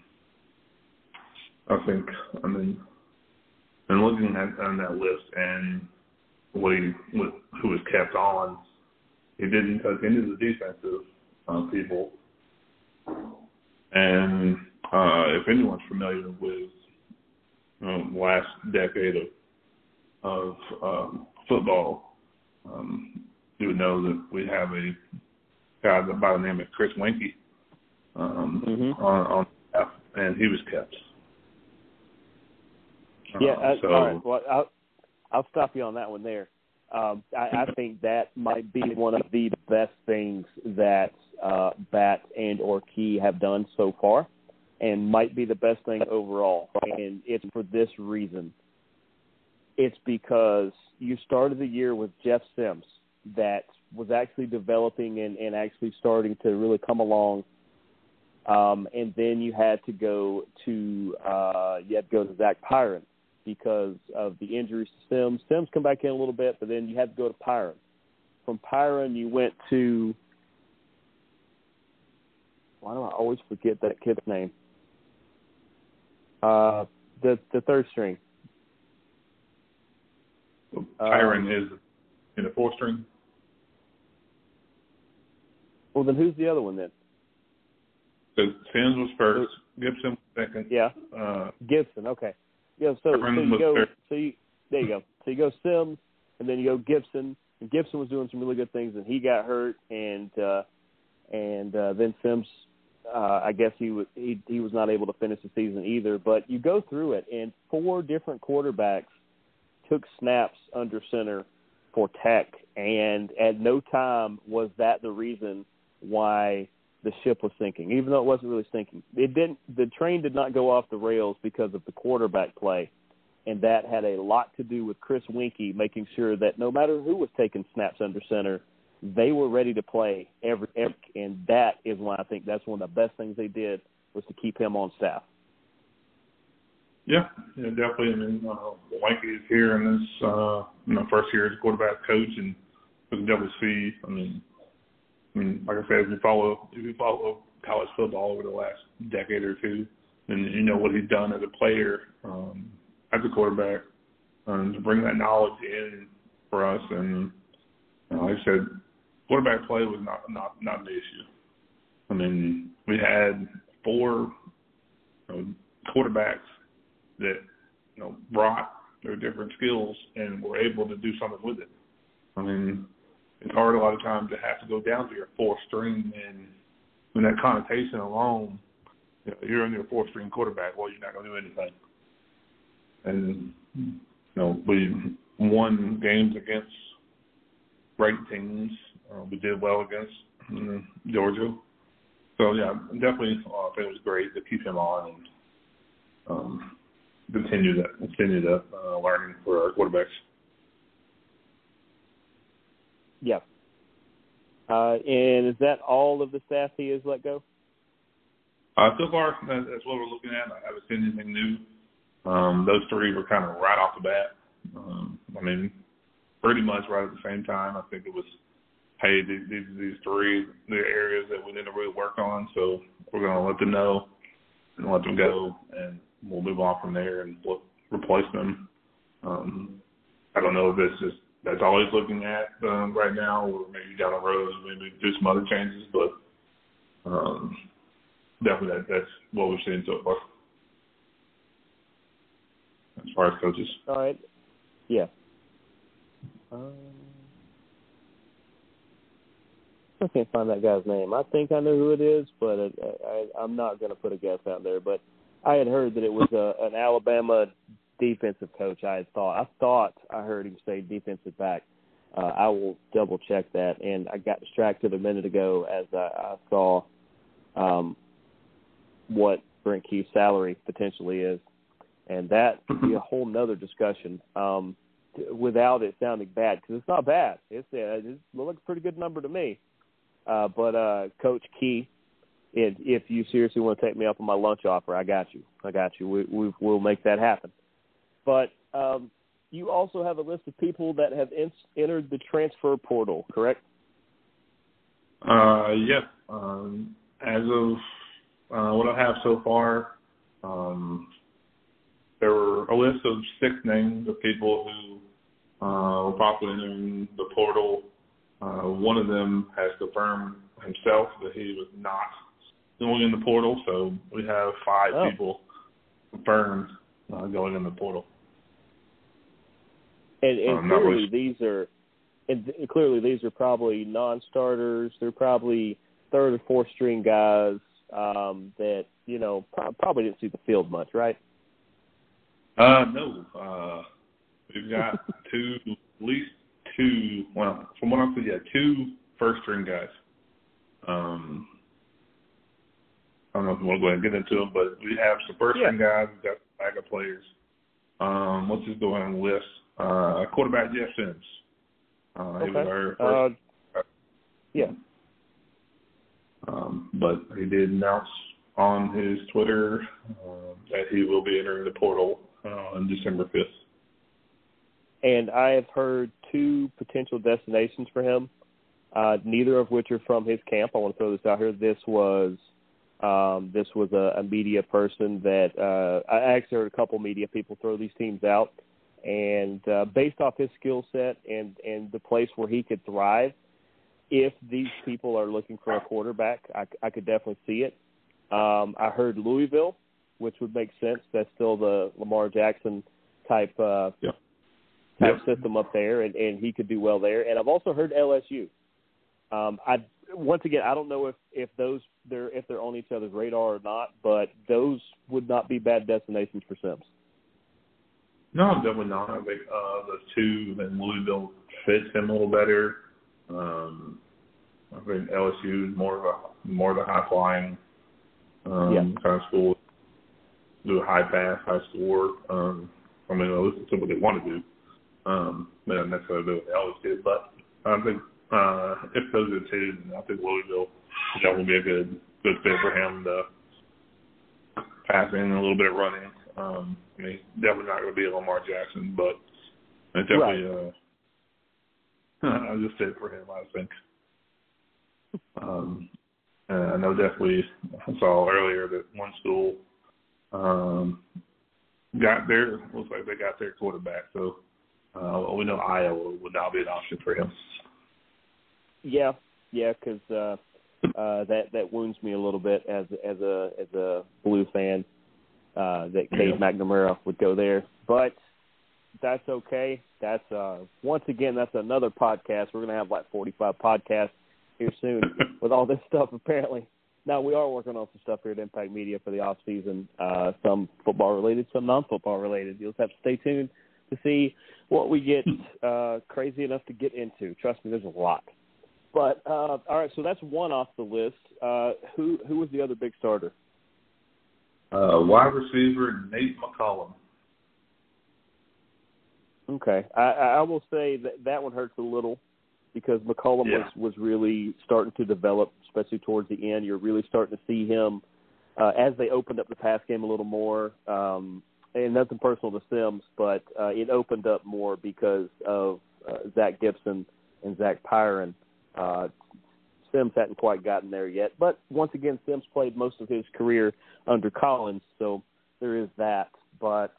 [SPEAKER 2] I think I mean, and looking at on that list and what he what, who was kept on he didn't touch any of the defensive uh, people. And uh, if anyone's familiar with um, last decade of of um, football, um, you would know that we have a guy by the name of Chris Weinke um,
[SPEAKER 1] mm-hmm.
[SPEAKER 2] on, on staff, and he was kept.
[SPEAKER 1] Yeah,
[SPEAKER 2] uh, so,
[SPEAKER 1] all right. Well, I'll, I'll stop you on that one there um, I, I think that might be one of the best things that uh, Batt and or Key have done so far, and might be the best thing overall. And it's for this reason. It's because you started the year with Jeff Sims, that was actually developing and, and actually starting to really come along. Um, and then you had to go to uh, you had to go to Zach Pyron, because of the injuries to Sims. Sims come back in a little bit, but then you had to go to Pyron. From Pyron, you went to why do I always forget that kid's name? Uh, the the third string.
[SPEAKER 2] Pyron um, is in the fourth string.
[SPEAKER 1] Well, then who's the other one then?
[SPEAKER 2] So Sims was first, Gibson second.
[SPEAKER 1] Yeah.
[SPEAKER 2] Uh,
[SPEAKER 1] Gibson. Okay. Yeah, so, so you go, so you there you go. So you go Sims, and then you go Gibson. And Gibson was doing some really good things, and he got hurt, and uh, and uh, then Sims, uh, I guess he was he he was not able to finish the season either. But you go through it, and four different quarterbacks took snaps under center for Tech, and at no time was that the reason why the ship was sinking, even though it wasn't really sinking. It didn't. The train did not go off the rails because of the quarterback play, and that had a lot to do with Chris Weinke making sure that no matter who was taking snaps under center, they were ready to play every, every and that is why I think that's one of the best things they did was to keep him on staff.
[SPEAKER 2] Yeah, yeah, definitely. I mean, uh, Weinke is here in this uh, you know first year as quarterback coach, and we can definitely. I mean, I mean, like I said, if you follow if you follow college football over the last decade or two, then you know what he's done as a player, um, as a quarterback, um, to bring that knowledge in for us. And know, like I said, quarterback play was not not not an issue. I mean, we had four you know, quarterbacks that you know brought their different skills and were able to do something with it. I mean, it's hard a lot of times to have to go down to your fourth string, and when that connotation alone, you know, you're on your fourth string quarterback. Well, you're not going to do anything. And you know, we won games against great teams. Uh, we did well against you Georgia. So yeah, definitely, uh, I think it was great to keep him on and um, continue that, continue that uh, learning for our quarterbacks.
[SPEAKER 1] Yeah. Uh, and is that all of the staff he has let go?
[SPEAKER 2] Uh, so far, that's what we're looking at. I haven't seen anything new. Um, those three were kind of right off the bat. Um, I mean, pretty much right at the same time. I think it was, hey, these these, these three the areas that we need to really work on. So we're to let them know and let them go, and we'll move on from there and we'll replace them. Um, I don't know if it's just that's all he's looking at um, right now, or maybe down the road, maybe do some other changes, but um, definitely that, that's what we've seen so far as far as coaches.
[SPEAKER 1] All right. Yeah. Um, I can't find that guy's name. I think I know who it is, but I, I, I'm not going to put a guess out there. But I had heard that it was a, an Alabama defensive coach. I had thought I thought I heard him say defensive back. Uh, I will double check that. And I got distracted a minute ago as I, I saw um, what Brent Key's salary potentially is, and that would be a whole nother discussion. Um, without it sounding bad, because it's not bad. It's uh, it looks a pretty good number to me. Uh, but uh, Coach Key, if, if you seriously want to take me up on my lunch offer, I got you. I got you. We, we we'll make that happen. But um, you also have a list of people that have in, entered the transfer portal, correct?
[SPEAKER 2] Uh, yes. Um, as of uh, what I have so far, um, there were a list of six names of people who uh, were possibly entering the portal. Uh, one of them has confirmed himself that he was not going in the portal, so we have five oh. people confirmed uh, going in the portal.
[SPEAKER 1] And, and um, clearly, these are and clearly these are probably non-starters. They're probably third or fourth string guys um, that you know pro- probably didn't see the field much, right?
[SPEAKER 2] Uh, no. Uh, we've got two, at least two. Well, from what I'm seeing, yeah, two first string guys. Um, I don't know if you want to go ahead and get into them, but we have some first string yeah. guys. We've got backup players. Um, let's just go ahead and list. Uh, quarterback Jeff Sims. Uh, okay. He was our first. Uh,
[SPEAKER 1] yeah.
[SPEAKER 2] Um, but he did announce on his Twitter uh, that he will be entering the portal uh, on December 5th.
[SPEAKER 1] And I have heard two potential destinations for him, uh, neither of which are from his camp. I want to throw this out here. This was um, this was a, a media person that uh, I actually heard a couple media people throw these teams out, and uh, based off his skill set and and the place where he could thrive, if these people are looking for a quarterback, I, I could definitely see it. Um, I heard Louisville, which would make sense. That's still the Lamar Jackson type uh,
[SPEAKER 2] yep.
[SPEAKER 1] Type
[SPEAKER 2] yep.
[SPEAKER 1] system up there, and, and he could do well there. And I've also heard LSU. Um, I once again, I don't know if if those they're if they're on each other's radar or not, but those would not be bad destinations for Sims.
[SPEAKER 2] No, definitely not. I think uh, the two in Louisville fits him a little better. Um, I think LSU is more of a more of a high flying um, yeah. kind of school. Do a high pass, high score. Um, I mean, that's what they want to do. Um, they don't necessarily do what they always did, but I think uh, if those are the two, I think Louisville that will be a good good fit for him to passing a little bit of running. Um, I mean, definitely not going to be a Lamar Jackson, but it's definitely. Right. Uh, I just said for him, I think. Um, and I know definitely I saw earlier that one school um, got their looks like they got their quarterback. So uh, we know Iowa would now be an option for him.
[SPEAKER 1] Yeah, yeah, because uh, uh, that that wounds me a little bit as as a as a blue fan uh, that Cade yeah. McNamara would go there, but that's okay. That's uh, once again that's another podcast. We're gonna have like 45 podcasts here soon with all this stuff. Apparently, now we are working on some stuff here at Impact Media for the off season. Uh, some football related, some non-football related. You'll have to stay tuned to see what we get uh, crazy enough to get into. Trust me, there's a lot. But uh, all right, so that's one off the list. Uh, who who was the other big starter?
[SPEAKER 2] Uh, wide receiver Nate McCollum.
[SPEAKER 1] Okay, I, I will say that that one hurts a little because McCollum
[SPEAKER 2] yeah.
[SPEAKER 1] was was really starting to develop, especially towards the end. You're really starting to see him uh, as they opened up the pass game a little more. Um, and nothing personal to Sims, but uh, it opened up more because of uh, Zach Gibson and Zach Pyron. Uh, Sims hadn't quite gotten there yet, but once again, Sims played most of his career under Collins, so there is that. But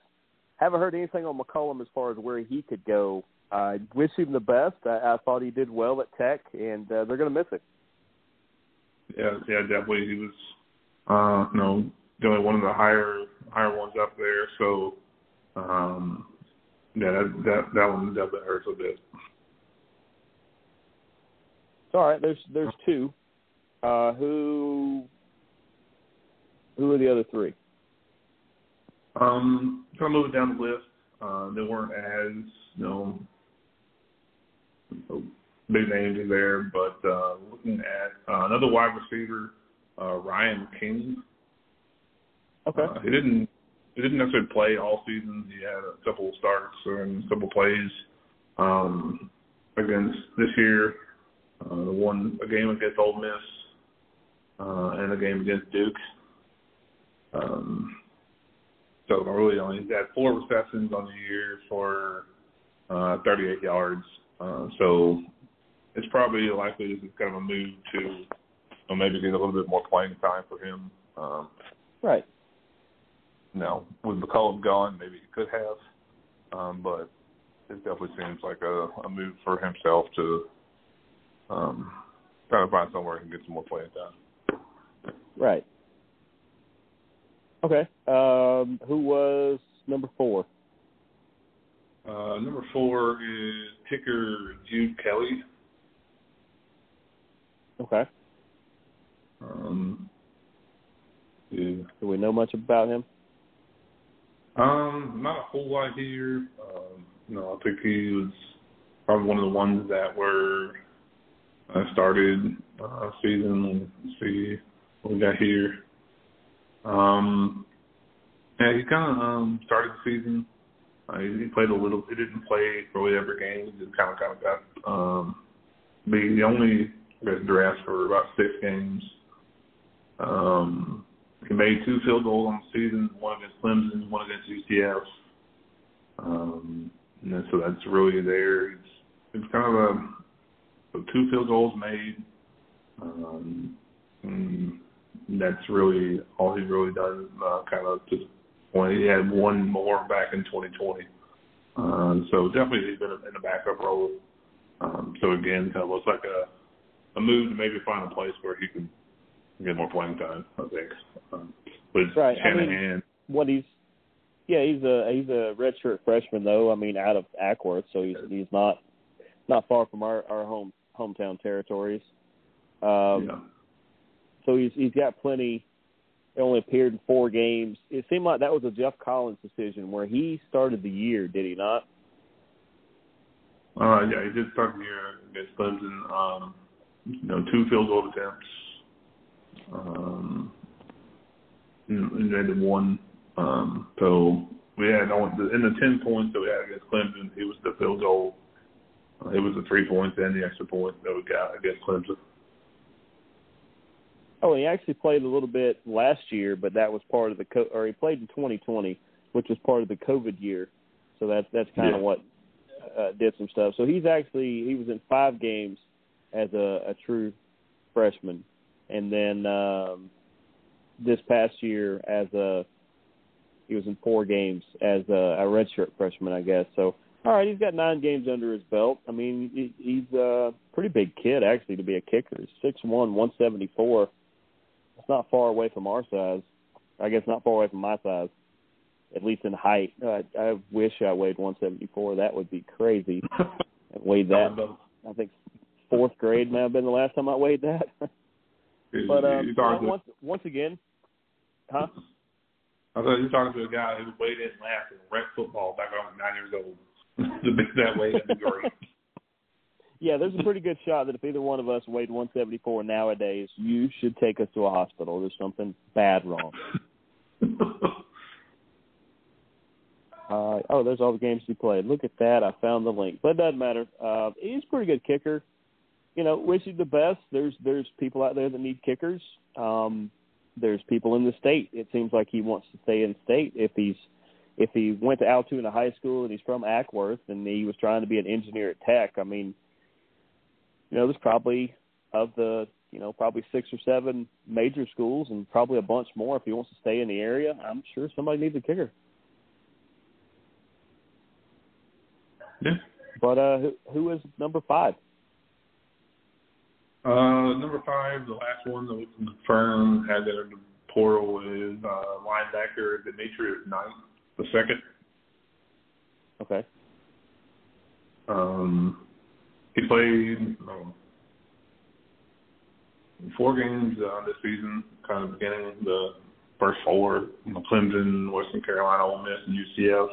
[SPEAKER 1] haven't heard anything on McCollum as far as where he could go. I wish him the best. I, I thought he did well at Tech, and uh, they're going to miss him.
[SPEAKER 2] Yeah, yeah, definitely. He was, uh, you know, definitely one of the higher higher ones up there. So, um, yeah, that that that one definitely hurts a bit.
[SPEAKER 1] All right, there's there's two. Uh, who who are the other three?
[SPEAKER 2] Um, kind of moving down the list. Uh, they weren't as you know big names in there, but uh, looking at uh, another wide receiver, uh, Ryan King.
[SPEAKER 1] Okay.
[SPEAKER 2] Uh, he didn't he didn't necessarily play all season. He had a couple of starts and a couple of plays um, against this year. Uh, one a game against Ole Miss uh, and a game against Duke. Um, so really only he's had four receptions on the year for uh, 38 yards. Uh, so it's probably likely this is kind of a move to you know, maybe get a little bit more playing time for him. Um,
[SPEAKER 1] right.
[SPEAKER 2] You know, with McCollum gone, maybe he could have, um, but it definitely seems like a, a move for himself to um, try to find somewhere he can get some more playing time.
[SPEAKER 1] Right. Okay. Um, who was number four?
[SPEAKER 2] Uh, number four is kicker Jude Kelly.
[SPEAKER 1] Okay.
[SPEAKER 2] Um, yeah.
[SPEAKER 1] Do we know much about him?
[SPEAKER 2] Um, not a whole lot here. Um, no, I think he was probably one of the ones that were uh, started uh, season. Let's see what we got here. Um, yeah, he kind of um, started the season. Uh, he played a little. He didn't play really every game. He just kind of kind of got. Um, be the only I guess, draft for about six games. Um, he made two field goals on the season, one against Clemson, one against UCF. Um, and so that's really there. It's it's kind of a so two field goals made. Um, and that's really all he's really done. Uh, kind of to when he had one more back in 2020. Uh, so definitely he's been in a backup role. Um, so again, kind of looks like a a move to maybe find a place where he can get more playing time. I think. Um, with
[SPEAKER 1] right.
[SPEAKER 2] Shanahan.
[SPEAKER 1] I mean, what he's yeah, he's a he's a redshirt freshman though. I mean, out of Acworth, so he's he's not not far from our our home hometown territories. Um,
[SPEAKER 2] yeah.
[SPEAKER 1] So he's he's got plenty. He only appeared in four games. It seemed like that was a Geoff Collins decision where he started the year, did he not?
[SPEAKER 2] Uh, yeah, he did start the year against Clemson. Um, you know, two field goal attempts. Um, and then one. Um, so we had on the, in the ten points that we had against Clemson, it was the field goal. Uh, it was the three points and the extra point that we got against Clemson.
[SPEAKER 1] Oh, he actually played a little bit last year, but that was part of the co- or he played in 2020, which was part of the COVID year. So that's that's kind
[SPEAKER 2] Yeah.
[SPEAKER 1] of what uh, did some stuff. So he's actually he was in five games as a, a true freshman, and then um, this past year as a he was in four games as a, a redshirt freshman, I guess. So all right, he's got nine games under his belt. I mean, he, he's a pretty big kid actually to be a kicker. He's six one, one seventy four. It's not far away from our size. I guess not far away from my size, at least in height. Uh, I wish I weighed 174. That would be crazy. I weighed that. I think fourth grade may have been the last time I weighed that. but um,
[SPEAKER 2] you're talking
[SPEAKER 1] once once again, huh?
[SPEAKER 2] I thought you're talking to a guy who weighed in last in rec football back when I was nine years old. to be that way, that'd be great.
[SPEAKER 1] Yeah, there's a pretty good shot that if either one of us weighed 174 nowadays, you should take us to a hospital. There's something bad wrong. Uh, oh, there's all the games he played. Look at that. I found the link. But it doesn't matter. Uh, he's a pretty good kicker. You know, wish you the best. There's there's people out there that need kickers. Um, there's people in the state. It seems like he wants to stay in state. If he's if he went to Allatoona High School and he's from Acworth and he was trying to be an engineer at Tech, I mean, you know, there's probably of the you know probably six or seven major schools and probably a bunch more if he wants to stay in the area. I'm sure somebody needs a kicker.
[SPEAKER 2] Yeah.
[SPEAKER 1] But uh, who, who is number five?
[SPEAKER 2] Uh, number five, the last one that we can confirm had that in the portal is uh, linebacker Demetrius Knight, the second.
[SPEAKER 1] Okay.
[SPEAKER 2] Um, he played um, four games uh, this season, kind of beginning the first four, you know, Clemson, Western Carolina, Ole Miss, and UCF.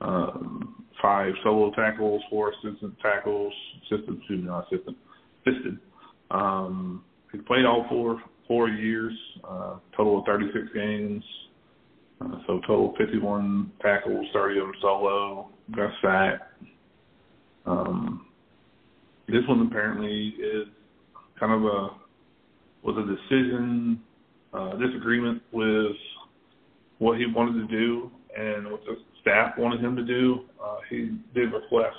[SPEAKER 2] Um, five solo tackles, four assistant tackles, assistant, excuse me, not assistant, assisted. Um, he played all four four years, uh, total of 36 games. Uh, so total 51 tackles, 30 of them solo, got sacked. Um, this one apparently is kind of a was a decision uh, disagreement with what he wanted to do and what the staff wanted him to do. Uh, he did request.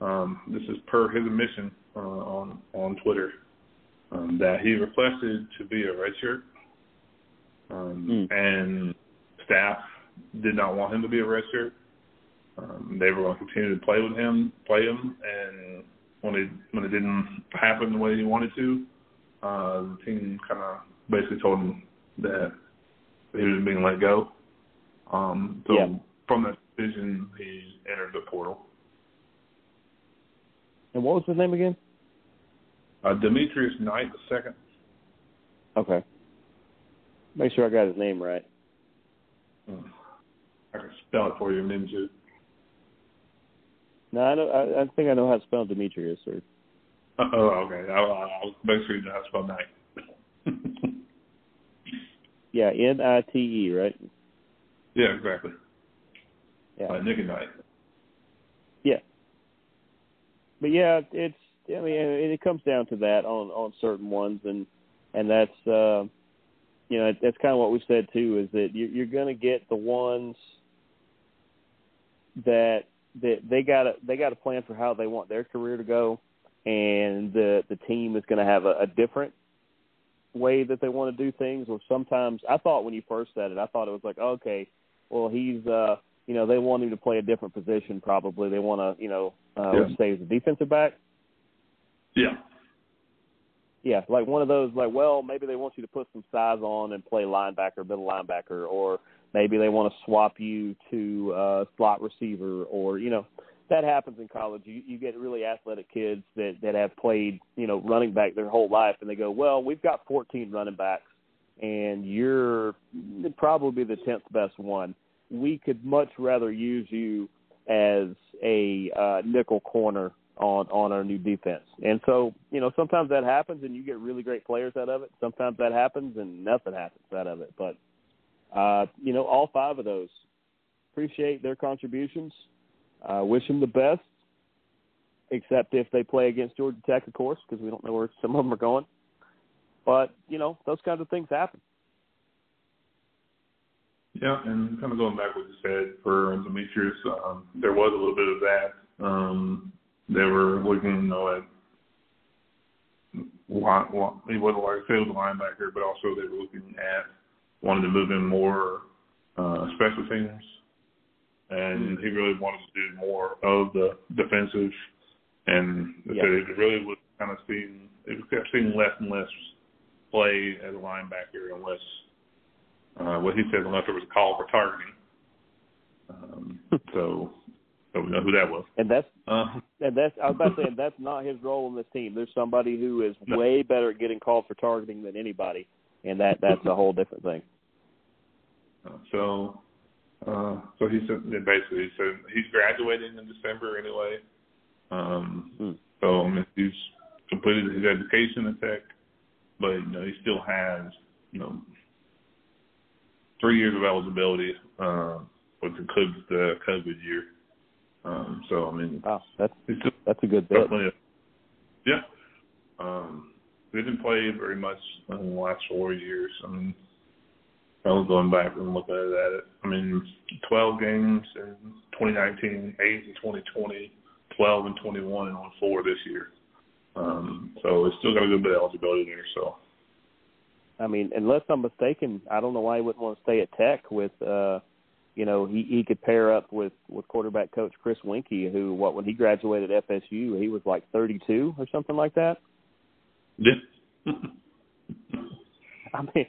[SPEAKER 2] Um, this is per his admission uh, on on Twitter um, that he requested to be a redshirt, um, mm. and staff did not want him to be a redshirt. Um, they were going to continue to play with him, play him, and when it when it didn't happen the way he wanted to, uh, the team kind of basically told him that he was being let go. Um, so
[SPEAKER 1] yeah.
[SPEAKER 2] from that decision, he entered the portal.
[SPEAKER 1] And what was his name again?
[SPEAKER 2] Uh, Demetrius Knight the second.
[SPEAKER 1] Okay. Make sure I got his name right.
[SPEAKER 2] Hmm. I can spell it for you, didn't?
[SPEAKER 1] No, I know. I, I think I know how to spell Demetrius. Or
[SPEAKER 2] oh, okay. I'll, I was basically know how to spell Knight.
[SPEAKER 1] yeah, N I T E, right?
[SPEAKER 2] Yeah, exactly.
[SPEAKER 1] Yeah,
[SPEAKER 2] uh, Nick and Knight.
[SPEAKER 1] Yeah, but yeah, it's I mean, it comes down to that on on certain ones, and and that's uh, you know that's kind of what we said too is that you, you're going to get the ones that that they got they got to plan for how they want their career to go, and the the team is going to have a, a different way that they want to do things. Or sometimes I thought when you first said it, I thought it was like okay, well he's uh you know they want him to play a different position probably. They want to you know uh,
[SPEAKER 2] yeah.
[SPEAKER 1] say as a defensive back
[SPEAKER 2] yeah.
[SPEAKER 1] Yeah, like one of those, like, well, maybe they want you to put some size on and play linebacker, middle linebacker, or maybe they want to swap you to uh, slot receiver, or you know, that happens in college. You you get really athletic kids that that have played, you know, running back their whole life, and they go, well, we've got 14 running backs, and you're probably the tenth best one. We could much rather use you as a uh, nickel corner on on our new defense. And so, you know, sometimes that happens and you get really great players out of it. Sometimes that happens and nothing happens out of it. But uh, you know, all five of those appreciate their contributions. Uh, wish them the best, except if they play against Georgia Tech, of course, because we don't know where some of them are going. But you know, those kinds of things happen.
[SPEAKER 2] Yeah, and kind of going back what you said for Demetrius, um, there was a little bit of that. Um, they were looking, you know, at he wasn't like I said, was a linebacker, but also they were looking at wanted to move in more uh, special teams, and he really wanted to do more of the defensive. And yeah. so it really was kind of seeing it was kept seeing less and less play as a linebacker, unless uh, what he said, unless there was a call for targeting. Um, so so we know who that was.
[SPEAKER 1] And that's
[SPEAKER 2] uh,
[SPEAKER 1] and that's I was about to say that's not his role in this team. There's somebody who is no. way better at getting called for targeting than anybody, and that that's a whole different thing.
[SPEAKER 2] Uh, so, uh, so he said basically he said he's graduating in December anyway. Um, hmm. So I mean he's completed his education at Tech, but you know he still has you know three years of eligibility uh, includes the COVID year. Um, so I mean,
[SPEAKER 1] wow, that's that's a good bit.
[SPEAKER 2] yeah. Um, They didn't play very much in the last four years. I mean, I was going back and looking at it. I mean, 12 games in 2019, 8 in 2020, 12 and 21, and on four this year. Um, so it's still got a good bit of eligibility there. So.
[SPEAKER 1] I mean, unless I'm mistaken, I don't know why he wouldn't want to stay at Tech with, uh, you know, he he could pair up with with quarterback coach Chris Weinke, who what when he graduated FSU, he was like 32 or something like that.
[SPEAKER 2] Yeah.
[SPEAKER 1] I mean,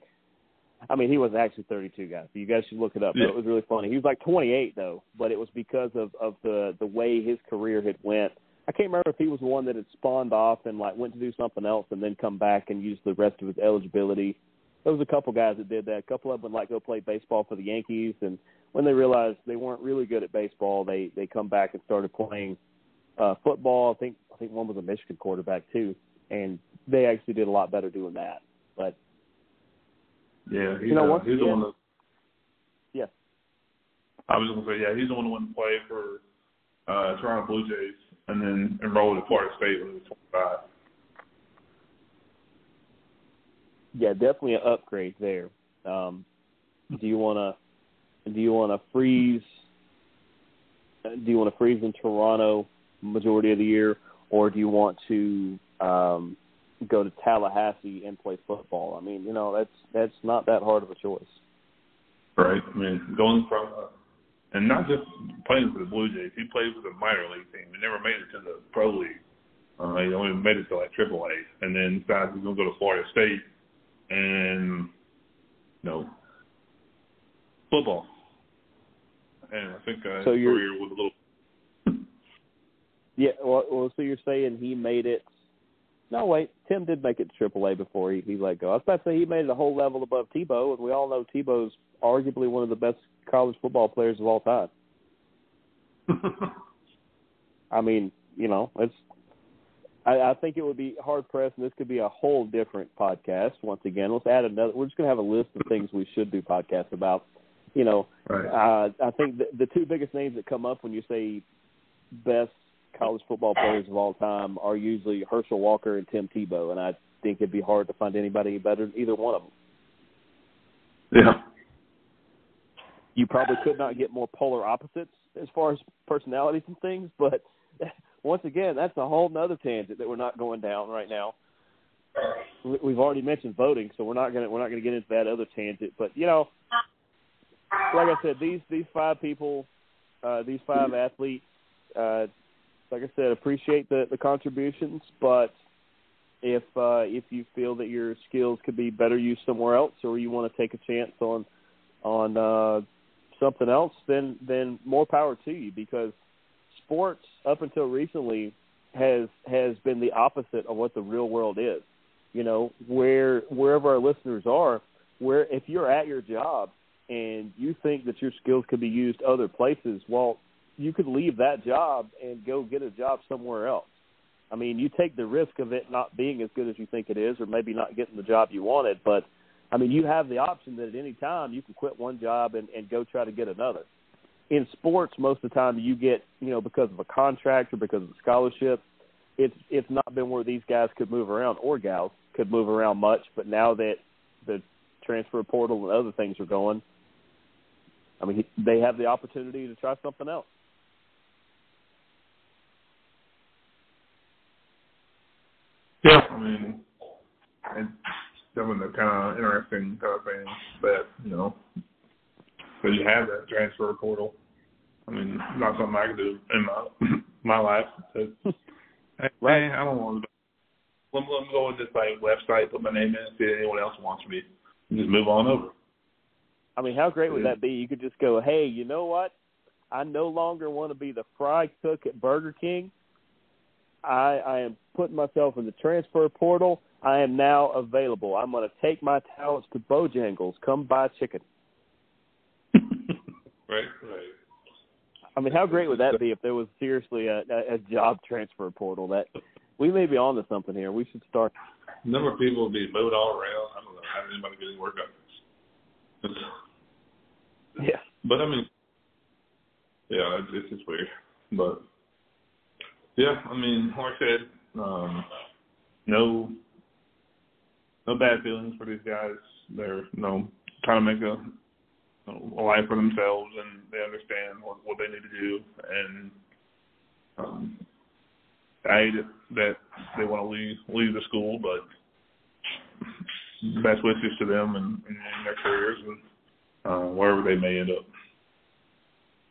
[SPEAKER 1] I mean, he was actually 32, guys. So you guys should look it up.
[SPEAKER 2] Yeah.
[SPEAKER 1] It was really funny. He was like 28 though, but it was because of of the the way his career had went. I can't remember if he was the one that had spawned off and like went to do something else and then come back and use the rest of his eligibility. There was a couple guys that did that. A couple of them would like go play baseball for the Yankees, and when they realized they weren't really good at baseball, they they come back and started playing uh football. I think I think one was a Michigan quarterback too, and they actually did a lot better doing that. But
[SPEAKER 2] Yeah, he's,
[SPEAKER 1] You know,
[SPEAKER 2] uh,
[SPEAKER 1] once
[SPEAKER 2] he's the one that.
[SPEAKER 1] Yeah.
[SPEAKER 2] I was gonna say, yeah, he's the one that went to play for uh, Toronto Blue Jays and then enrolled at Florida State when he was 25.
[SPEAKER 1] yeah, definitely an upgrade there. Um, do you want to do you want to freeze? Do you want to freeze in Toronto majority of the year, or do you want to um, go to Tallahassee and play football? I mean, you know, that's that's not that hard of a choice.
[SPEAKER 2] Right. I mean, going from uh, and not just playing for the Blue Jays, he played for the minor league team. He never made it to the pro league. Uh, he only made it to like Triple A, and then decided he's gonna go to Florida State and you know football. And I think uh,
[SPEAKER 1] So
[SPEAKER 2] his
[SPEAKER 1] you're-
[SPEAKER 2] career was a little.
[SPEAKER 1] Yeah, well, well, so you're saying he made it? No, wait, Tim did make it to AAA before he, he let go. I was about to say he made it a whole level above Tebow, and we all know Tebow's arguably one of the best college football players of all time. I mean, you know, it's. I, I think it would be hard pressed, and this could be a whole different podcast. Once again, let's add another. We're just going to have a list of things we should do podcasts about. You know,
[SPEAKER 2] right.
[SPEAKER 1] uh, I think the, the two biggest names that come up when you say best college football players of all time are usually Herschel Walker and Tim Tebow, and I think it'd be hard to find anybody better than either one of them.
[SPEAKER 2] Yeah.
[SPEAKER 1] You probably could not get more polar opposites as far as personalities and things, but once again, that's a whole nother tangent that we're not going down right now. We- We've already mentioned voting, so we're not gonna we're not gonna get into that other tangent. But you know, like I said, these these five people, uh, these five athletes, uh, like I said, appreciate the the contributions, but if uh, if you feel that your skills could be better used somewhere else, or you want to take a chance on on uh, something else, then then more power to you because sports up until recently has has been the opposite of what the real world is. You know, where wherever our listeners are, where if you're at your job and you think that your skills could be used other places, well, you could leave that job and go get a job somewhere else. I mean, you take the risk of it not being as good as you think it is, or maybe not getting the job you wanted. But I mean, you have the option that at any time you can quit one job and, and go try to get another. In sports, most of the time you get, you know, because of a contract or because of a scholarship, it's it's not been where these guys could move around or gals could move around much. But now that the transfer portal and other things are going, I mean, they have the opportunity to try something else.
[SPEAKER 2] Yeah. I mean, it's definitely kind of interesting kind of thing that you know that you have that transfer portal. I mean, not something I could do in my my life. To, hey,
[SPEAKER 1] Right.
[SPEAKER 2] I don't want to. Let me, let me go with this like website, put my name in, see if anyone else wants me, and just move on over.
[SPEAKER 1] I mean, how great would that be? You could just go, hey, you know what? I no longer want to be the fry cook at Burger King. I, I am putting myself in the transfer portal. I am now available. I'm going to take my talents to Bojangles. Come buy chicken.
[SPEAKER 2] Right. Right.
[SPEAKER 1] I mean, how great would that be if there was seriously a, a, a job transfer portal? That we may be on to something here. We should start.
[SPEAKER 2] number of people would be moved all around. I don't know how anybody getting work on this.
[SPEAKER 1] Yeah.
[SPEAKER 2] But I mean, yeah, it's, just weird. But yeah, I mean, like I said, um, no, no bad feelings for these guys. They're you know trying to make a a life for themselves, and they understand what, what they need to do. And um, I hate it that they want to leave leave the school, but best wishes to them and, and their careers and uh, wherever they may end up.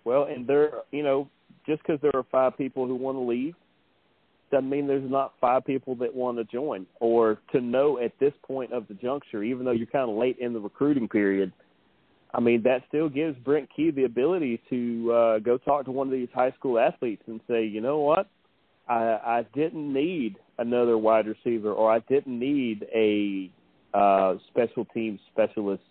[SPEAKER 1] Well, and there, you know, just because there are five people who want to leave doesn't mean there's not five people that want to join or to know at this point of the juncture, even though you're kind of late in the recruiting period. I mean, that still gives Brent Key the ability to uh, go talk to one of these high school athletes and say, you know what, I, I didn't need another wide receiver, or I didn't need a uh, special team specialist,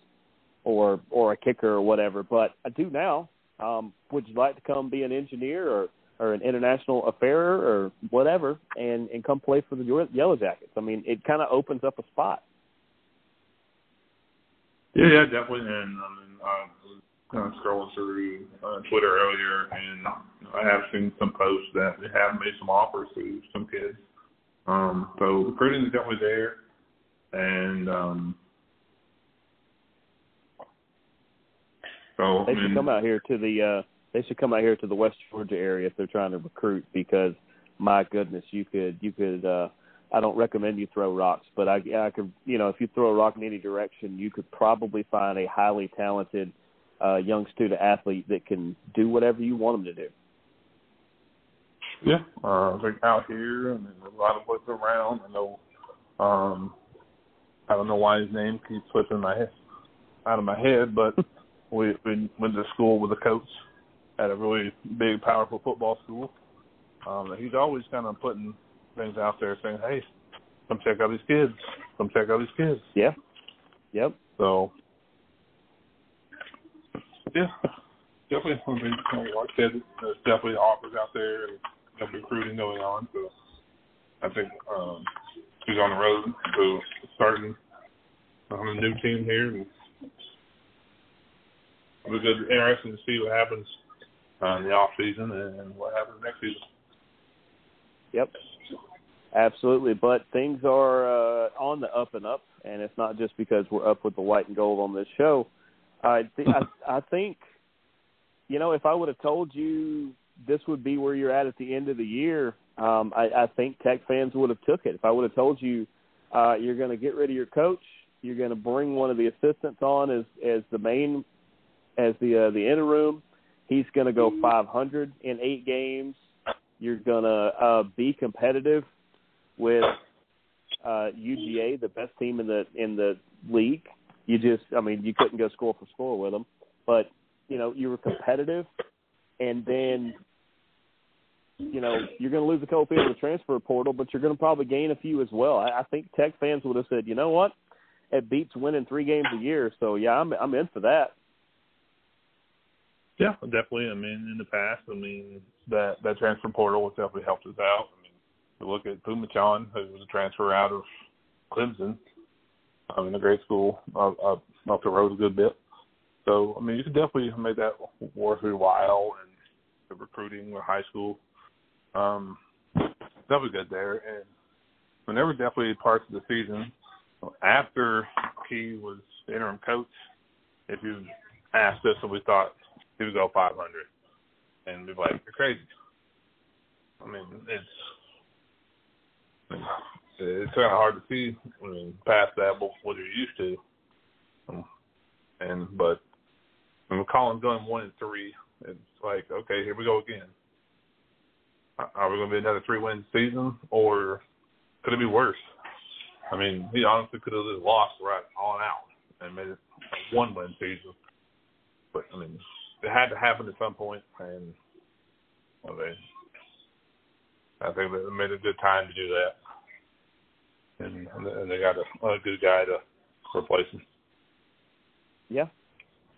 [SPEAKER 1] or or a kicker or whatever, but I do now. Um, would you like to come be an engineer or or an international affairer or whatever, and and come play for the Yellow Jackets? I mean, it kind of opens up a spot.
[SPEAKER 2] Yeah, yeah, definitely. And I mean, I was kind of scrolling through uh, Twitter earlier, and I have seen some posts that have made some offers to some kids. Um, so recruiting is definitely there, and um, so
[SPEAKER 1] they should
[SPEAKER 2] mean,
[SPEAKER 1] come out here to the. uh They should come out here to the West Georgia area if they're trying to recruit, because my goodness, you could you could. uh I don't recommend you throw rocks, but I, I could, you know, if you throw a rock in any direction, you could probably find a highly talented uh, young student athlete that can do whatever you want them to do.
[SPEAKER 2] Yeah, uh, like out here, and there's a lot of places around. I know, um, I don't know why his name keeps slipping my head out of my head, but we, we went to school with a coach at a really big, powerful football school. Um, he's always kind of putting things out there saying, "Hey, come check out these kids. Come check out these kids."
[SPEAKER 1] Yeah. Yep.
[SPEAKER 2] So, yeah, definitely. Mean, like I said, there's definitely offers out there and definitely recruiting going on. So, I think um, he's on the road to starting on a new team here, and it'll be good, interesting to see what happens uh, in the off season and what happens next season.
[SPEAKER 1] Yep. Absolutely, but things are uh, on the up and up, and it's not just because we're up with the white and gold on this show. I th- I, I think, you know, if I would have told you this would be where you're at at the end of the year, um, I, I think Tech fans would have took it. If I would have told you uh, you're going to get rid of your coach, you're going to bring one of the assistants on as as the main as the uh, the interim. He's going to go 500 in eight games. You're going to uh, be competitive with uh, UGA, the best team in the in the league. You just, I mean, you couldn't go score for score with them, but you know you were competitive, and then you know you're going to lose a couple people in the transfer portal, but you're going to probably gain a few as well. I, I think Tech fans would have said, you know what, it beats winning three games a year, so yeah, I'm I'm in for that.
[SPEAKER 2] Yeah, definitely. I mean, in the past, I mean that that transfer portal has definitely helped us out. I mean, you look at Phommachanh, who was a transfer out of Clemson. Um, I mean, a great school up, up up the road a good bit. So, I mean, you could definitely make that worth your while and the recruiting or high school. Um, definitely good there. And when there were definitely parts of the season after he was interim coach, if you asked us and we thought he would go 500, and be like, you're crazy. I mean, it's it's kind of hard to see I mean, past that what you're used to. Um, and but when Collins going one and three, it's like okay, here we go again. Are we going to be another three win season, or could it be worse? I mean, he honestly could have just lost right on out and made it a one win season. But I mean, it had to happen at some point, and well, they I think they made a good time to do that, and and they got a, a good guy to replace him.
[SPEAKER 1] Yeah,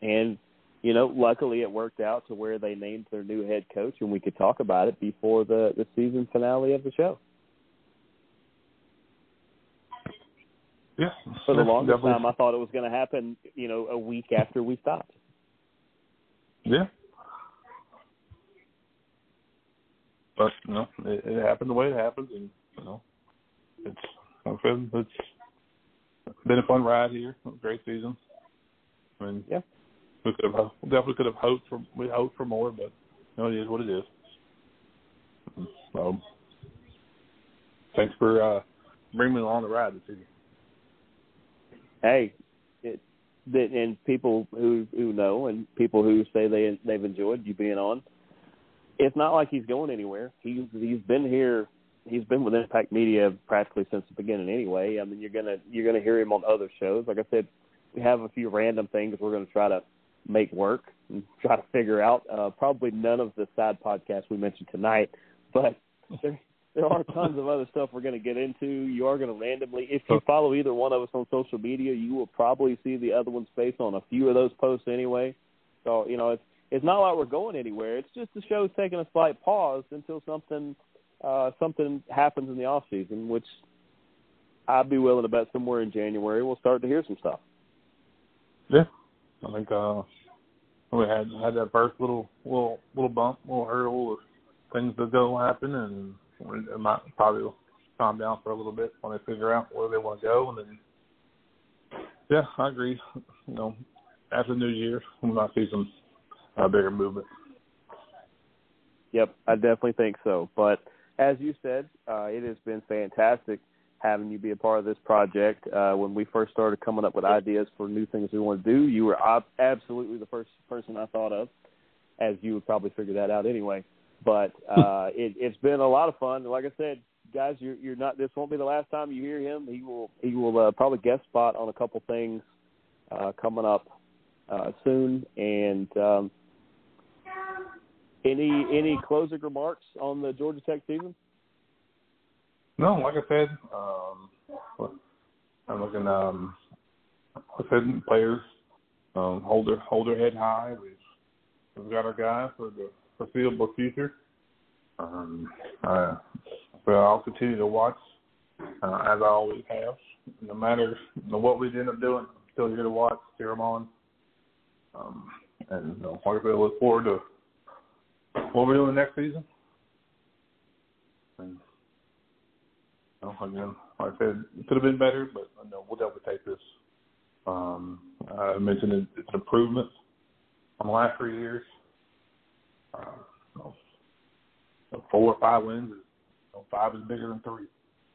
[SPEAKER 1] and you know, luckily it worked out to where they named their new head coach, and we could talk about it before the the season finale of the show.
[SPEAKER 2] Yeah,
[SPEAKER 1] for the longest time, I thought it was going to happen. You know, a week after we stopped.
[SPEAKER 2] Yeah. But you know, it, it happened the way it happens, and you know, it's it's been a fun ride here. Great season. I mean,
[SPEAKER 1] yeah,
[SPEAKER 2] we could have we definitely could have hoped for we hoped for more, but you know, it is what it is. So, thanks for uh, bringing me along the ride this evening.
[SPEAKER 1] Hey, it, and people who who know and people who say they they've enjoyed you being on. It's not like he's going anywhere. He's he's been here. He's been with Impact Media practically since the beginning. Anyway, I mean, you're gonna you're gonna hear him on other shows. Like I said, we have a few random things we're gonna try to make work and try to figure out. Uh, probably none of the side podcasts we mentioned tonight, but there, there are tons of other stuff we're going to get into. You are going to randomly, if you follow either one of us on social media, you will probably see the other one's face on a few of those posts anyway. So you know, it's it's not like we're going anywhere. It's just the show's taking a slight pause until something uh, something happens in the off season, which I'd be willing to bet somewhere in January we'll start to hear some stuff.
[SPEAKER 2] Yeah, I think uh, we had had that first little little little bump, little hurdle of things that go happen, and it might probably calm down for a little bit when they figure out where they want to go, and then yeah, I agree. You know, after new year, we might see some uh, bigger movement.
[SPEAKER 1] Yep, I definitely think so. But as you said, uh, it has been fantastic having you be a part of this project. Uh, when we first started coming up with ideas for new things we want to do, you were ob- absolutely the first person I thought of, as you would probably figure that out anyway. But uh, it, it's been a lot of fun. Like I said, guys, you're, you're not. This won't be the last time you hear him. He will. He will uh, probably guest spot on a couple things uh, coming up uh, soon. And um, any any closing remarks on the Georgia Tech season?
[SPEAKER 2] No, like I said, um, I'm looking. Um, I said, players um, hold their hold their head high. We've we've got our guy for the foreseeable future. Um, uh, but I'll continue to watch uh, as I always have. No matter what we end up doing, I'm still here to watch, cheer them on. Um, and you I said, look forward to what we're doing next season. And you know, again, like I said, it could have been better, but you know, we'll definitely take this. Um, I mentioned it, it's an improvement on the last three years. Uh, you know, four or five wins, you know, five is bigger than three.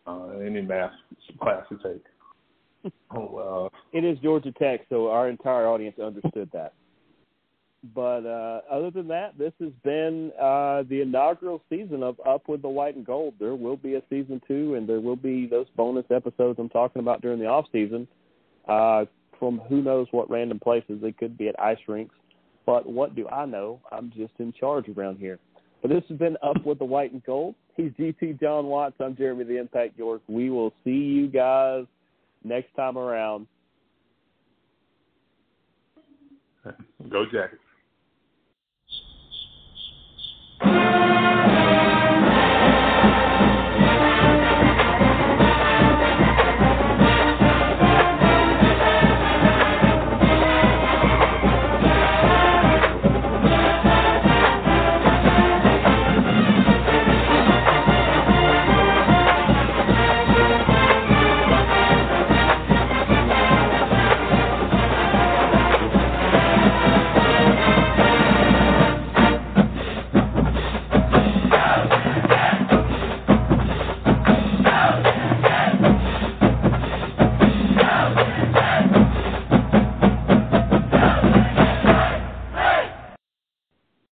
[SPEAKER 2] Uh, any math class you take. oh, uh,
[SPEAKER 1] it is Georgia Tech, so our entire audience understood that. But uh, other than that, this has been uh, the inaugural season of Up with the White and Gold. There will be a season two, and there will be those bonus episodes I'm talking about during the off season. Uh, from who knows what random places they could be at ice rinks. But what do I know? I'm just in charge around here. But this has been Up with the White and Gold. He's GT Jon Watts. I'm Jeremy the Impact York. We will see you guys next time around.
[SPEAKER 2] Go Jackets.